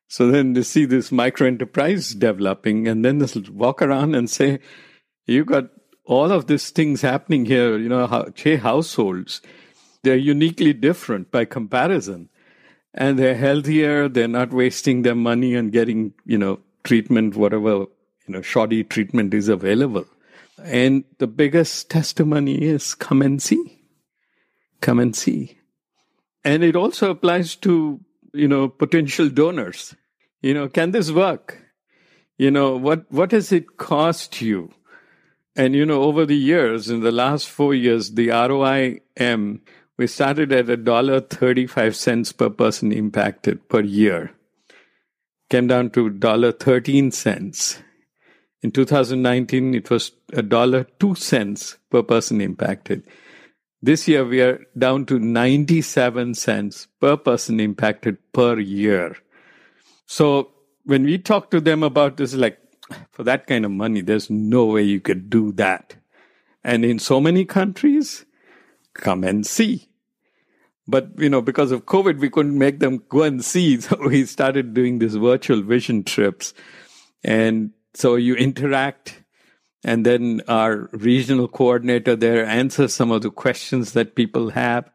So then they see this micro enterprise developing and then they'll walk around and say, you got all of these things happening here, you know, CHE households. They're uniquely different by comparison. And they're healthier. They're not wasting their money on getting, you know, treatment, whatever, you know, shoddy treatment is available. And the biggest testimony is come and see. Come and see. And it also applies to you know, potential donors. You know, can this work? You know, what, what does it cost you? And, you know, over the years, in the last four years, the ROIM, we started at a dollar 35 cents per person impacted per year. Came down to dollar 13 cents. In 2019, it was a dollar 2 cents per person impacted. This year, we are down to 97 cents per person impacted per year. So when we talk to them about this, like, for that kind of money, there's no way you could do that. And in so many countries, come and see. But, you know, because of COVID, we couldn't make them go and see. So we started doing these virtual vision trips. And so you interact and then our regional coordinator there answers some of the questions that people have.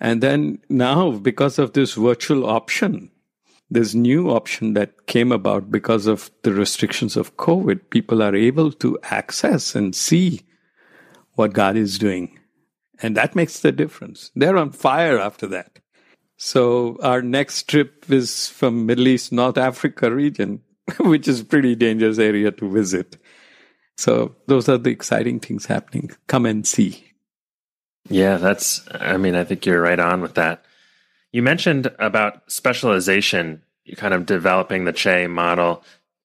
And then now, because of this virtual option, this new option that came about because of the restrictions of COVID, people are able to access and see what God is doing. And that makes the difference. They're on fire after that. So our next trip is from Middle East, North Africa region, which is pretty dangerous area to visit. So those are the exciting things happening. Come and see. Yeah, that's, I mean, I think you're right on with that. You mentioned about specialization, you kind of developing the CHE model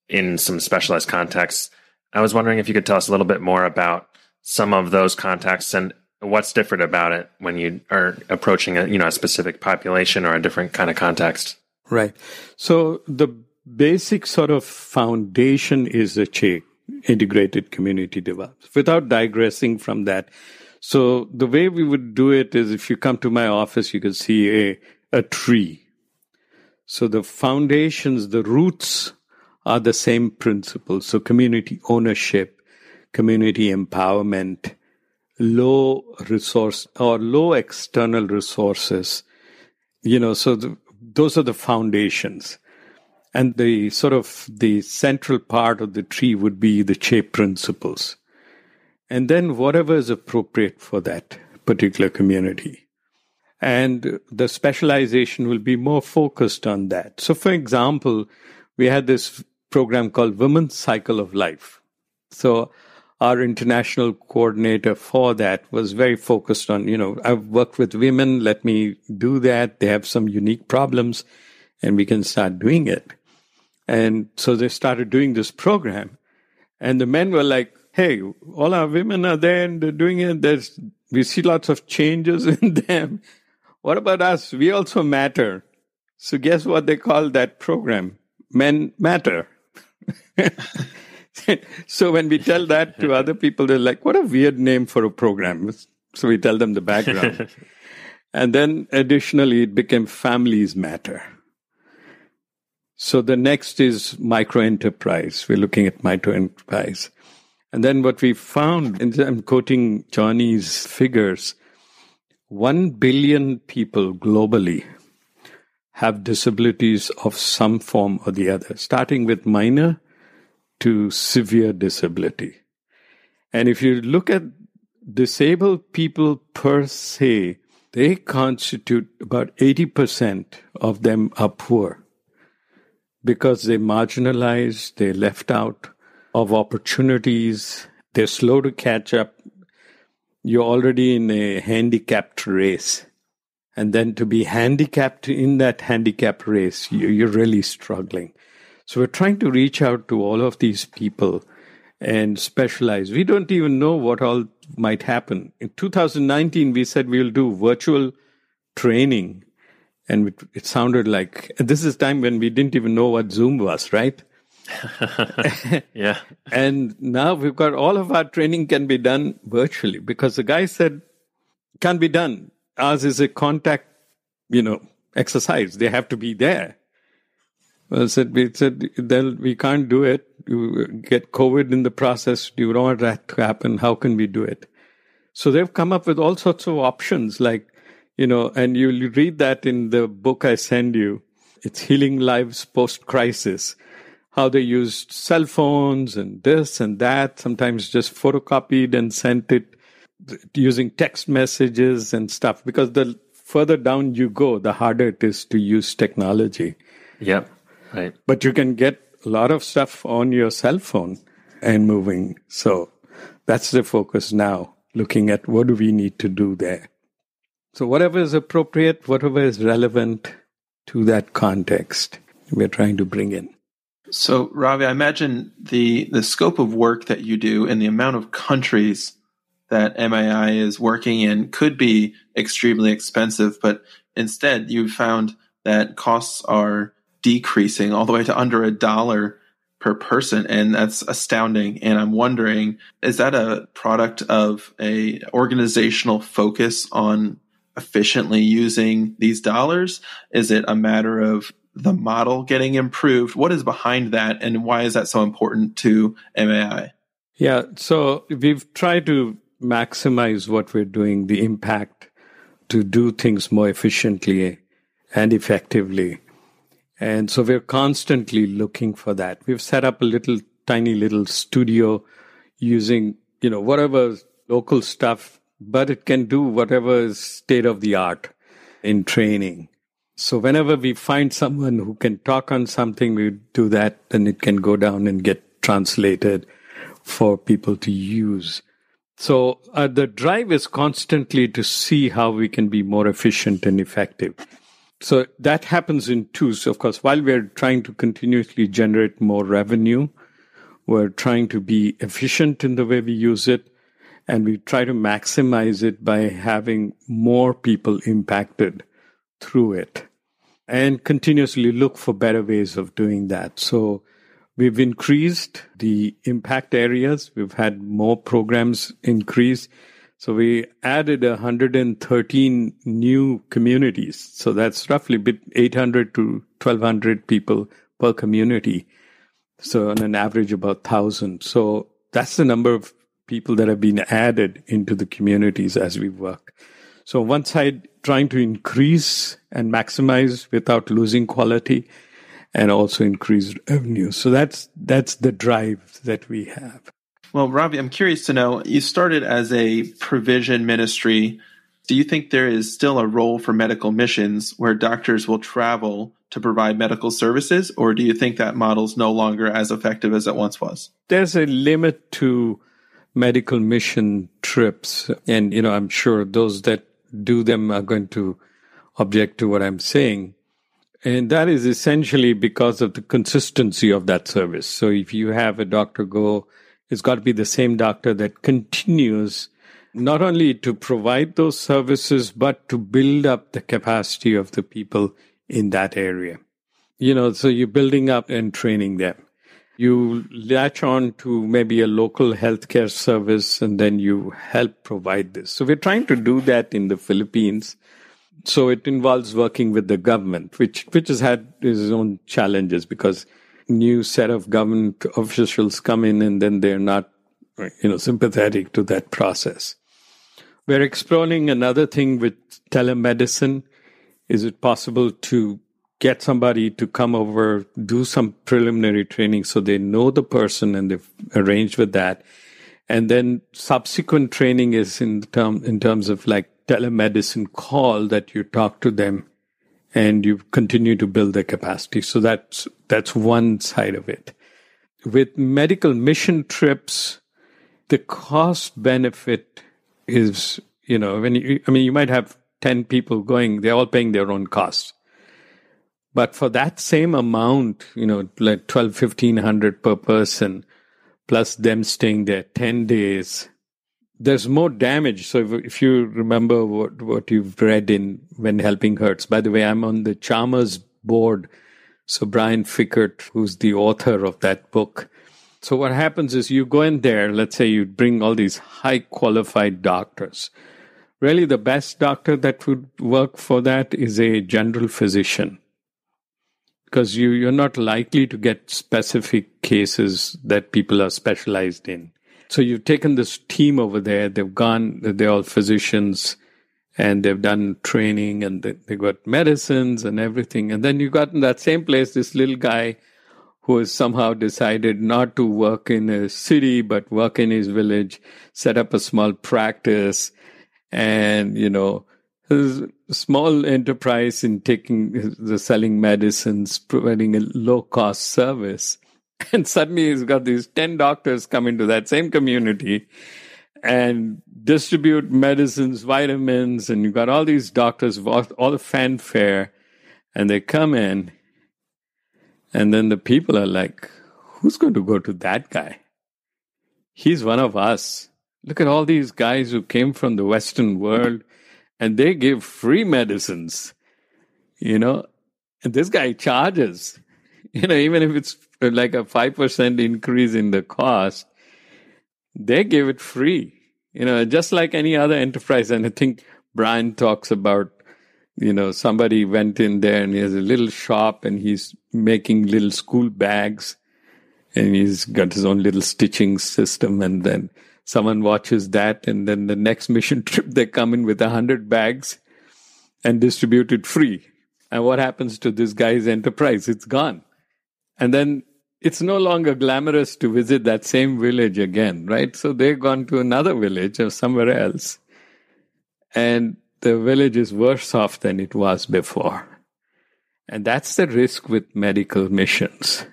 in some specialized contexts. I was wondering if you could tell us a little bit more about some of those contexts and what's different about it when you are approaching a, you know, a specific population or a different kind of context. Right. So the basic sort of foundation is the CHE integrated community develops without digressing from that. So the way we would do it is if you come to my office, you can see a, a tree. So the foundations, the roots are the same principles. So community ownership, community empowerment, low resource or low external resources. You know, so the, those are the foundations. And the sort of the central part of the tree would be the CHE principles. and then whatever is appropriate for that particular community. And the specialization will be more focused on that. So, for example, we had this program called Women's Cycle of Life. So, our international coordinator for that was very focused on, you know, I've worked with women, let me do that. They have some unique problems and we can start doing it. And so they started doing this program. And the men were like, hey, all our women are there and they're doing it. There's, we see lots of changes in them. What about us? We also matter. So guess what they call that program? Men matter. so when we tell that to other people, they're like, what a weird name for a program. So we tell them the background. and then additionally, it became families matter. So the next is micro enterprise. We're looking at micro enterprise. And then what we found, and I'm quoting Joni's figures, 1 billion people globally have disabilities of some form or the other, starting with minor to severe disability. And if you look at disabled people per se, they constitute about 80% of them are poor because they're marginalized, they're left out of opportunities, they're slow to catch up. You're already in a handicapped race. And then to be handicapped in that handicapped race, you're really struggling. So we're trying to reach out to all of these people and specialize. We don't even know what all might happen. In 2019, we said we'll do virtual training and it, it sounded like this is time when we didn't even know what Zoom was, right? yeah. and now we've got all of our training can be done virtually because the guy said can be done. Ours is a contact, you know, exercise. They have to be there. Well, said we said we can't do it. You get COVID in the process. You don't want that to happen. How can we do it? So they've come up with all sorts of options like you know, and you read that in the book I send you. It's Healing Lives Post Crisis. How they used cell phones and this and that, sometimes just photocopied and sent it using text messages and stuff. Because the further down you go, the harder it is to use technology. Yeah, Right. But you can get a lot of stuff on your cell phone and moving. So that's the focus now, looking at what do we need to do there. So, whatever is appropriate, whatever is relevant to that context, we're trying to bring in. So, Ravi, I imagine the the scope of work that you do and the amount of countries that MAI is working in could be extremely expensive, but instead you found that costs are decreasing all the way to under a dollar per person and that's astounding and i'm wondering is that a product of a organizational focus on efficiently using these dollars? Is it a matter of the model getting improved? What is behind that, and why is that so important to MAI? Yeah, so we've tried to maximize what we're doing, the impact to do things more efficiently and effectively. And so we're constantly looking for that. We've set up a little tiny little studio using, you know, whatever local stuff but it can do whatever is state of the art in training. So whenever we find someone who can talk on something, we do that, then it can go down and get translated for people to use. So uh, the drive is constantly to see how we can be more efficient and effective. So that happens in two. So of course, while we're trying to continuously generate more revenue, we're trying to be efficient in the way we use it and we try to maximize it by having more people impacted through it and continuously look for better ways of doing that. So we've increased the impact areas. We've had more programs increase. So we added 113 new communities. So that's roughly 800 to 1200 people per community. So on an average about 1000. So that's the number of people that have been added into the communities as we work. So one side trying to increase and maximize without losing quality and also increase revenue. So that's that's the drive that we have. Well, Ravi, I'm curious to know you started as a provision ministry. Do you think there is still a role for medical missions where doctors will travel to provide medical services, or do you think that model is no longer as effective as it once was? There's a limit to medical mission trips. And, you know, I'm sure those that do them are going to object to what I'm saying. And that is essentially because of the consistency of that service. So if you have a doctor go, it's got to be the same doctor that continues not only to provide those services, but to build up the capacity of the people in that area. You know, so you're building up and training them. You latch on to maybe a local healthcare service and then you help provide this. So we're trying to do that in the Philippines. So it involves working with the government, which, which has had its own challenges because new set of government officials come in and then they're not, you know, sympathetic to that process. We're exploring another thing with telemedicine is it possible to get somebody to come over, do some preliminary training so they know the person and they've arranged with that? And then subsequent training is in term in terms of like telemedicine call that you talk to them and you continue to build their capacity. So that's that's one side of it. With medical mission trips, the cost benefit is, you know, when you, I mean, you might have 10 people going, they're all paying their own costs. But for that same amount, you know, like 12, 1500 per person, plus them staying there 10 days, there's more damage. So if, if, you remember what, what you've read in When Helping Hurts, by the way, I'm on the Chalmers board. So Brian Fikkert, who's the author of that book. So what happens is you go in there, let's say you bring all these high qualified doctors really the best doctor that would work for that is a general physician because you, you're not likely to get specific cases that people are specialized in. So you've taken this team over there, they've gone, they're all physicians and they've done training and they, have got medicines and everything. And then you got in that same place this little guy who has somehow decided not to work in a city but work in his village, set up a small practice and you know small enterprise in taking the selling medicines, providing a low cost service. And suddenly he's got these 10 doctors come into that same community and distribute medicines, vitamins, and you've got all these doctors, all the fanfare, and they come in, and then the people are like, who's going to go to that guy? He's one of us. Look at all these guys who came from the Western world and they give free medicines, you know, and this guy charges, you know, even if it's uh, like a 5% increase in the cost, they give it free, you know, just like any other enterprise. And I think Brian talks about, you know, somebody went in there and he has a little shop and he's making little school bags and he's got his own little stitching system and then someone watches that and then the next mission trip they come in with a hundred bags and distribute it free. And what happens to this guy's enterprise? It's gone. And then it's no longer glamorous to visit that same village again right? So they've gone to another village or somewhere else and the village is worse off than it was before. And that's the risk with medical missions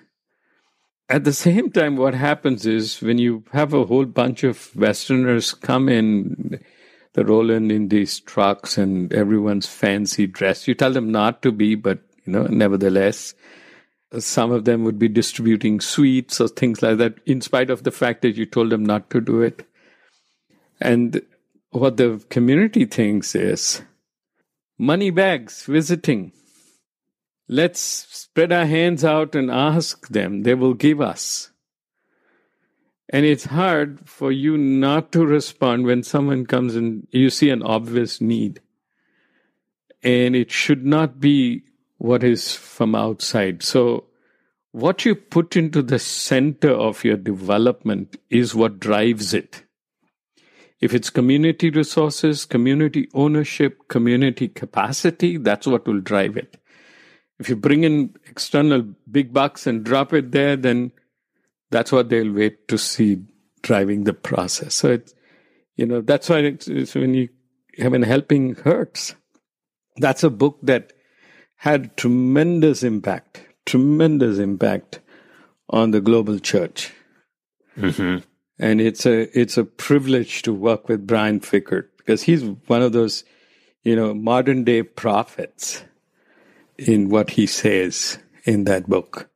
at the same time, what happens is when you have a whole bunch of Westerners come in, they roll in in these trucks and everyone's fancy dressed. You tell them not to be, but you know, nevertheless, some of them would be distributing sweets or things like that, in spite of the fact that you told them not to do it. And what the community thinks is money bags visiting. Let's spread our hands out and ask them. They will give us. And it's hard for you not to respond when someone comes and you see an obvious need. And it should not be what is from outside. So, what you put into the center of your development is what drives it. If it's community resources, community ownership, community capacity, that's what will drive it. If you bring in external big bucks and drop it there, then that's what they'll wait to see driving the process. So it's, you know, that's why it's, it's when you have an helping hurts. That's a book that had tremendous impact, tremendous impact on the global church. Mm-hmm. And it's a it's a privilege to work with Brian Fikkert because he's one of those, you know, modern day prophets in what he says in that book.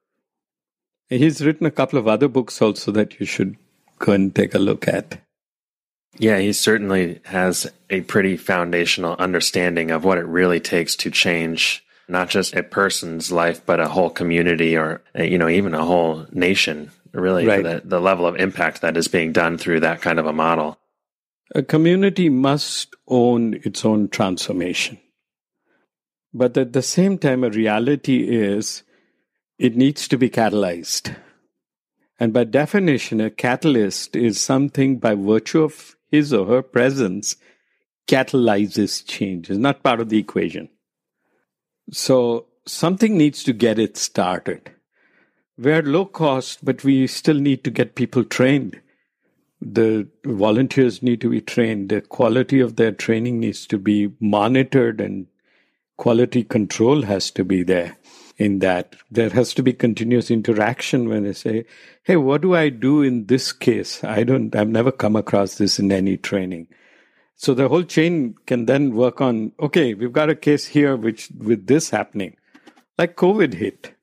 He's written a couple of other books also that you should go and take a look at. Yeah, he certainly has a pretty foundational understanding of what it really takes to change not just a person's life, but a whole community or, you know, even a whole nation, really, right. the, the level of impact that is being done through that kind of a model. A community must own its own transformation. But at the same time, a reality is it needs to be catalyzed. And by definition, a catalyst is something by virtue of his or her presence catalyzes change. It's not part of the equation. So something needs to get it started. We're low cost, but we still need to get people trained. The volunteers need to be trained. The quality of their training needs to be monitored and quality control has to be there in that. There has to be continuous interaction when they say, Hey, what do I do in this case? I don't, I've never come across this in any training. So the whole chain can then work on, okay, we've got a case here which with this happening, like COVID hit.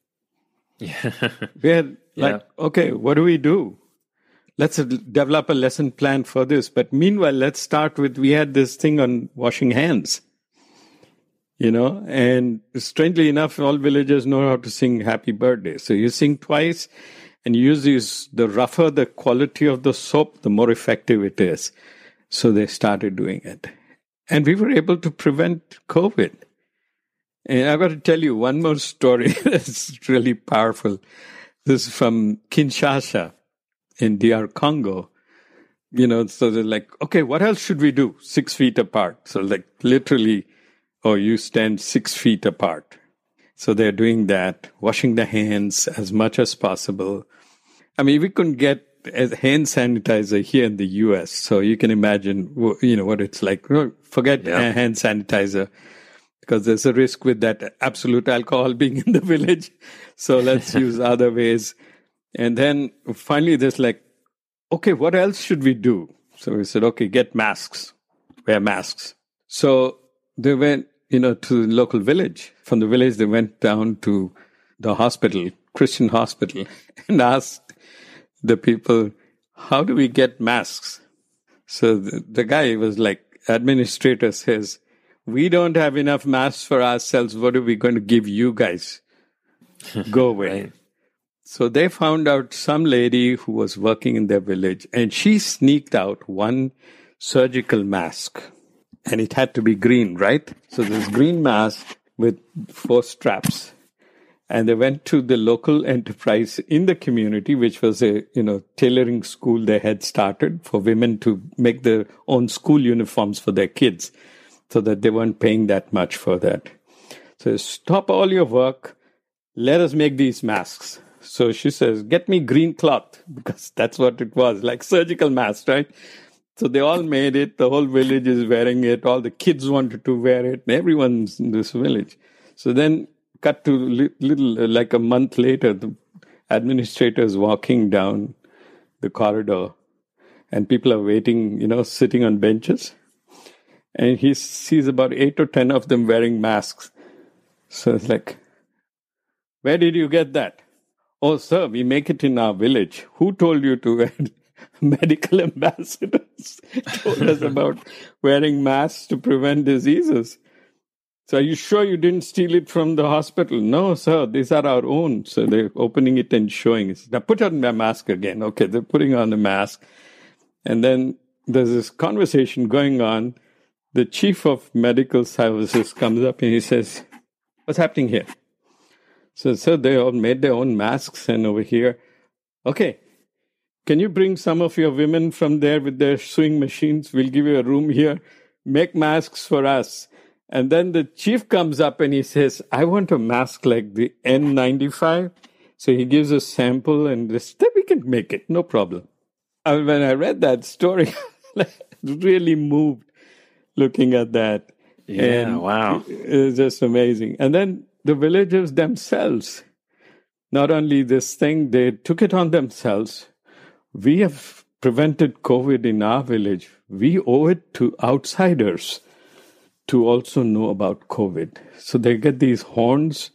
Yeah. We're like, yeah. okay, what do we do? Let's develop a lesson plan for this. But meanwhile, let's start with, we had this thing on washing hands, you know, and strangely enough, all villagers know how to sing happy birthday. So you sing twice and you use these, the rougher the quality of the soap, the more effective it is. So they started doing it. And we were able to prevent COVID. And I've got to tell you one more story that's really powerful. This is from Kinshasa in DR Congo. You know, so they're like, okay, what else should we do? Six feet apart. So, like, literally, oh, you stand six feet apart. So they're doing that, washing the hands as much as possible. I mean, we couldn't get hand sanitizer here in the US. So you can imagine, you know, what it's like. Forget yeah. hand sanitizer because there's a risk with that absolute alcohol being in the village. So let's use other ways. And then finally, there's like, okay, what else should we do? So we said, okay, get masks, wear masks. So they went, you know, to the local village. From the village, they went down to the hospital, Christian hospital, and asked the people, how do we get masks? So the, the guy was like, administrator says, we don't have enough masks for ourselves. What are we going to give you guys? Go away. right. So they found out some lady who was working in their village and she sneaked out one surgical mask and it had to be green, right? So this green mask with four straps. And they went to the local enterprise in the community which was a you know tailoring school they had started for women to make their own school uniforms for their kids so that they weren't paying that much for that. So stop all your work. Let us make these masks. So she says get me green cloth because that's what it was like surgical mask right so they all made it. The whole village is wearing it. All the kids wanted to wear it. Everyone's in this village. So then cut to li- little uh, like a month later the administrator is walking down the corridor. And people are waiting you know sitting on benches. And he sees about eight or ten of them wearing masks. So it's like where did you get that? Oh sir we make it in our village. Who told you to wear medical ambassadors told us about wearing masks to prevent diseases so are you sure you didn't steal it from the hospital? No, sir, these are our own. So they're opening it and showing us. Now put on my mask again. Okay, they're putting on the mask. And then there's this conversation going on. The chief of medical services comes up and he says, What's happening here? So, sir, they all made their own masks and over here. Okay, can you bring some of your women from there with their sewing machines? We'll give you a room here. Make masks for us. And then the chief comes up and he says, I want a mask like the N95. So he gives a sample and this, we can make it, no problem. Uh, when I read that story, really moved looking at that. Yeah, and wow. It's just amazing. And then the villagers themselves, not only this thing, they took it on themselves. We have prevented COVID in our village. We owe it to outsiders to also know about COVID. So they get these horns,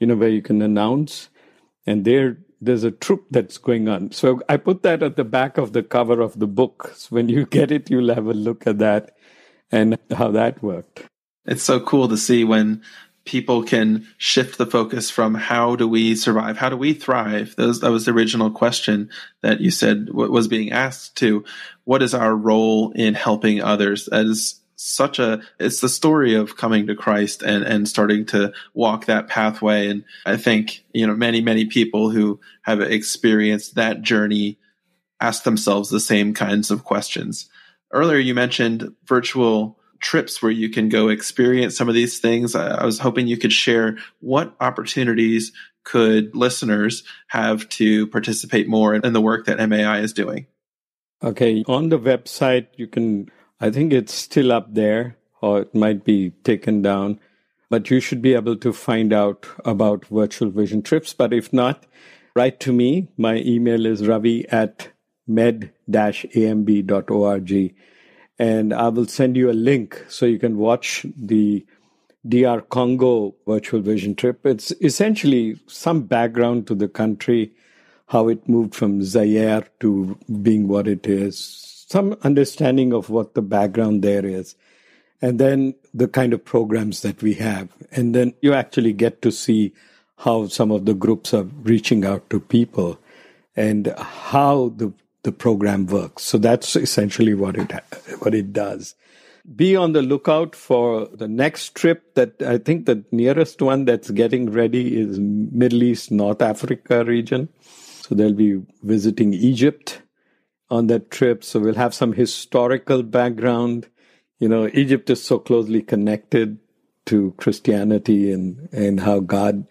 you know, where you can announce, and there there's a troop that's going on. So I put that at the back of the cover of the book. So when you get it, you'll have a look at that and how that worked. It's so cool to see when people can shift the focus from how do we survive, how do we thrive? Those, that was the original question that you said was being asked to what is our role in helping others as such a it's the story of coming to Christ and and starting to walk that pathway and I think you know many many people who have experienced that journey ask themselves the same kinds of questions. Earlier you mentioned virtual trips where you can go experience some of these things. I, I was hoping you could share what opportunities could listeners have to participate more in, in the work that MAI is doing. Okay, on the website, you can, I think it's still up there, or it might be taken down, but you should be able to find out about virtual vision trips. But if not, write to me. My email is ravi at med-amb.org and I will send you a link so you can watch the DR Congo virtual vision trip. It's essentially some background to the country, how it moved from Zaire to being what it is, some understanding of what the background there is, and then the kind of programs that we have. And then you actually get to see how some of the groups are reaching out to people and how the the program works. So that's essentially what it what it does. Be on the lookout for the next trip that I think the nearest one that's getting ready is Middle East North Africa region. So they'll be visiting Egypt on that trip. So we'll have some historical background. You know, Egypt is so closely connected to Christianity and, and how God,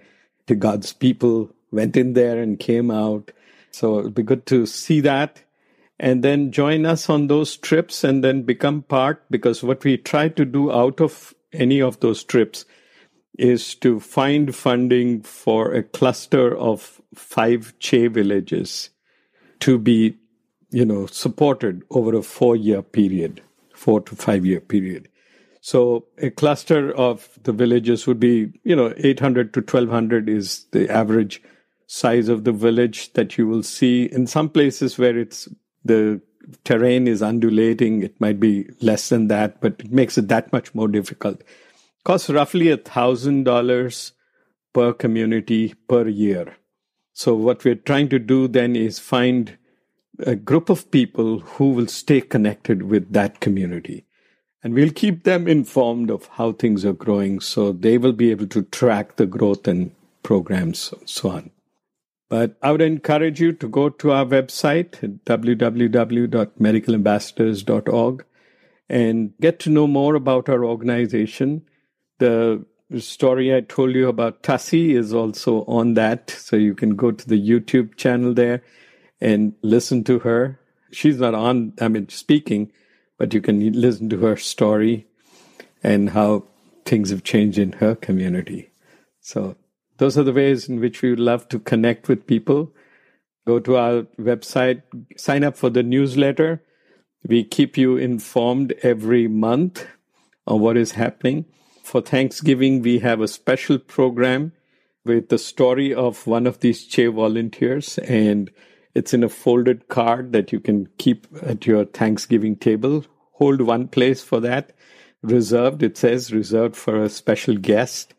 to God's people went in there and came out. So it'll be good to see that and then join us on those trips and then become part because what we try to do out of any of those trips is to find funding for a cluster of five CHE villages to be, you know, supported over a four year period, four to five year period. So a cluster of the villages would be, you know, 800 to 1200 is the average size of the village that you will see in some places where it's the terrain is undulating, it might be less than that, but it makes it that much more difficult. Costs roughly a thousand dollars per community per year. So what we're trying to do then is find a group of people who will stay connected with that community. And we'll keep them informed of how things are growing so they will be able to track the growth and programs and so on. But I would encourage you to go to our website, www.medicalambassadors.org, and get to know more about our organization. The story I told you about Tassie is also on that. So you can go to the YouTube channel there and listen to her. She's not on, I mean, speaking, but you can listen to her story and how things have changed in her community. So those are the ways in which we love to connect with people. Go to our website, sign up for the newsletter. We keep you informed every month on what is happening. For Thanksgiving, we have a special program with the story of one of these CHE volunteers, and it's in a folded card that you can keep at your Thanksgiving table. Hold one place for that. Reserved, it says reserved for a special guest.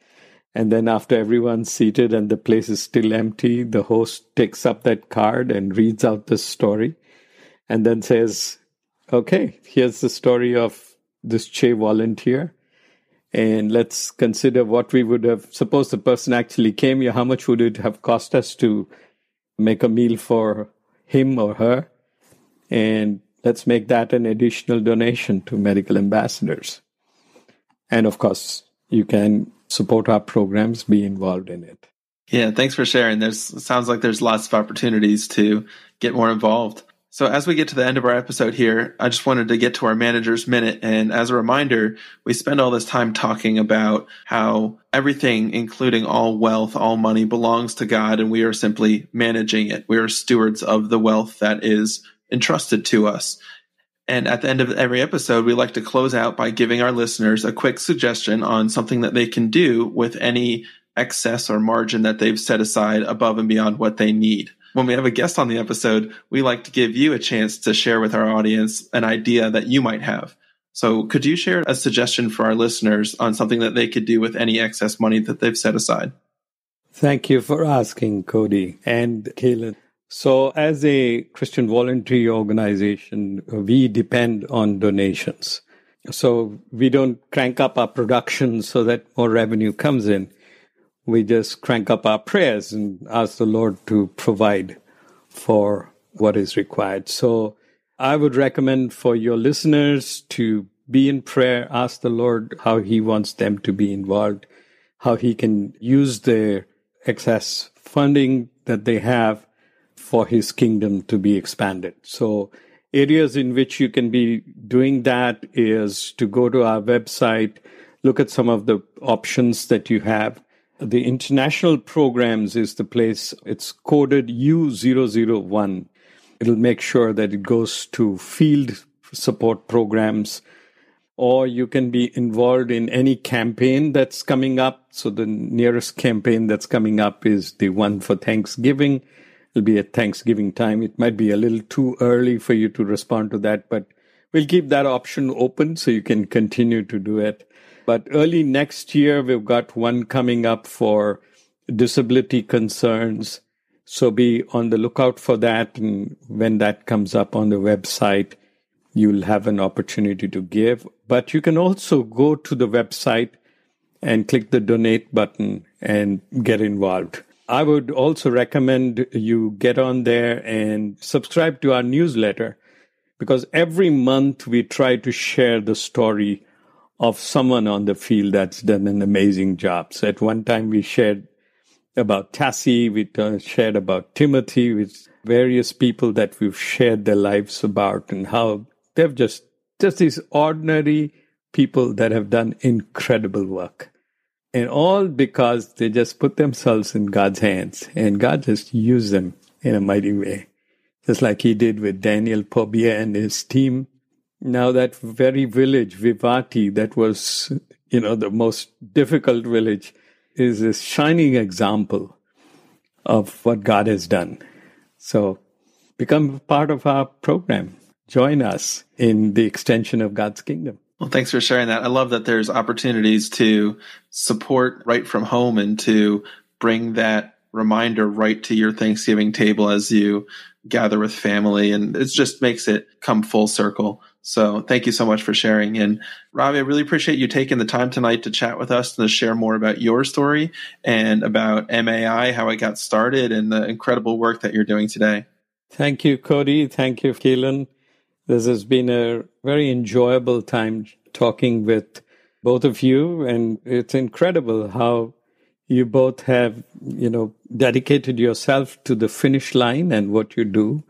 And then after everyone's seated and the place is still empty, the host takes up that card and reads out the story and then says, okay, here's the story of this CHE volunteer. And let's consider what we would have, suppose the person actually came here, how much would it have cost us to make a meal for him or her? And let's make that an additional donation to medical ambassadors. And of course, you can support our programs, be involved in it. Yeah, thanks for sharing. There's sounds like there's lots of opportunities to get more involved. So as we get to the end of our episode here, I just wanted to get to our manager's minute. And as a reminder, we spend all this time talking about how everything, including all wealth, all money belongs to God, and we are simply managing it. We are stewards of the wealth that is entrusted to us. And at the end of every episode, we like to close out by giving our listeners a quick suggestion on something that they can do with any excess or margin that they've set aside above and beyond what they need when we have a guest on the episode, we like to give you a chance to share with our audience an idea that you might have. So could you share a suggestion for our listeners on something that they could do with any excess money that they've set aside? Thank you for asking, Cody and Kaylin. So, as a Christian voluntary organization, we depend on donations. So, we don't crank up our production so that more revenue comes in we just crank up our prayers and ask the Lord to provide for what is required. So I would recommend for your listeners to be in prayer, ask the Lord how He wants them to be involved, how He can use their excess funding that they have for His kingdom to be expanded. So areas in which you can be doing that is to go to our website, look at some of the options that you have the international programs is the place. It's coded U001. It'll make sure that it goes to field support programs, or you can be involved in any campaign that's coming up. So the nearest campaign that's coming up is the one for Thanksgiving. It'll be at Thanksgiving time. It might be a little too early for you to respond to that, but we'll keep that option open so you can continue to do it. But early next year, we've got one coming up for disability concerns. So be on the lookout for that. And when that comes up on the website, you'll have an opportunity to give. But you can also go to the website and click the donate button and get involved. I would also recommend you get on there and subscribe to our newsletter because every month we try to share the story of someone on the field that's done an amazing job. So at one time we shared about Tassie, we shared about Timothy with various people that we've shared their lives about and how they've just, just these ordinary people that have done incredible work. And all because they just put themselves in God's hands and God just used them in a mighty way. Just like he did with Daniel Pobia and his team now, that very village, Vivati, that was, you know, the most difficult village, is a shining example of what God has done. So, become part of our program. Join us in the extension of God's kingdom. Well, thanks for sharing that. I love that there's opportunities to support right from home and to bring that reminder right to your Thanksgiving table as you gather with family. And it just makes it come full circle. So thank you so much for sharing. And Ravi, I really appreciate you taking the time tonight to chat with us and to share more about your story and about MAI, how it got started, and the incredible work that you're doing today. Thank you, Cody. Thank you, Keelan. This has been a very enjoyable time talking with both of you. And it's incredible how you both have, you know, dedicated yourself to the finish line and what you do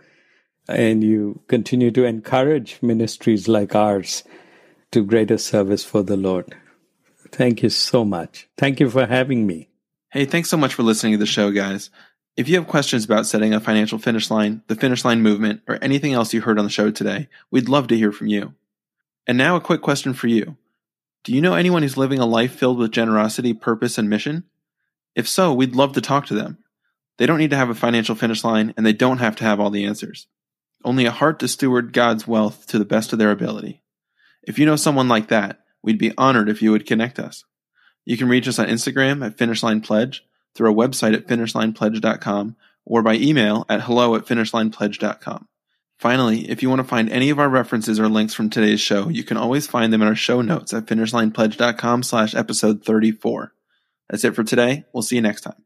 and you continue to encourage ministries like ours to greater service for the Lord. Thank you so much. Thank you for having me. Hey, thanks so much for listening to the show, guys. If you have questions about setting a financial finish line, the finish line movement, or anything else you heard on the show today, we'd love to hear from you. And now a quick question for you. Do you know anyone who's living a life filled with generosity, purpose, and mission? If so, we'd love to talk to them. They don't need to have a financial finish line, and they don't have to have all the answers only a heart to steward God's wealth to the best of their ability. If you know someone like that, we'd be honored if you would connect us. You can reach us on Instagram at Finishline Pledge, through our website at finishlinepledge.com, or by email at hello at finishlinepledge.com. Finally, if you want to find any of our references or links from today's show, you can always find them in our show notes at finishlinepledge.com slash episode 34. That's it for today. We'll see you next time.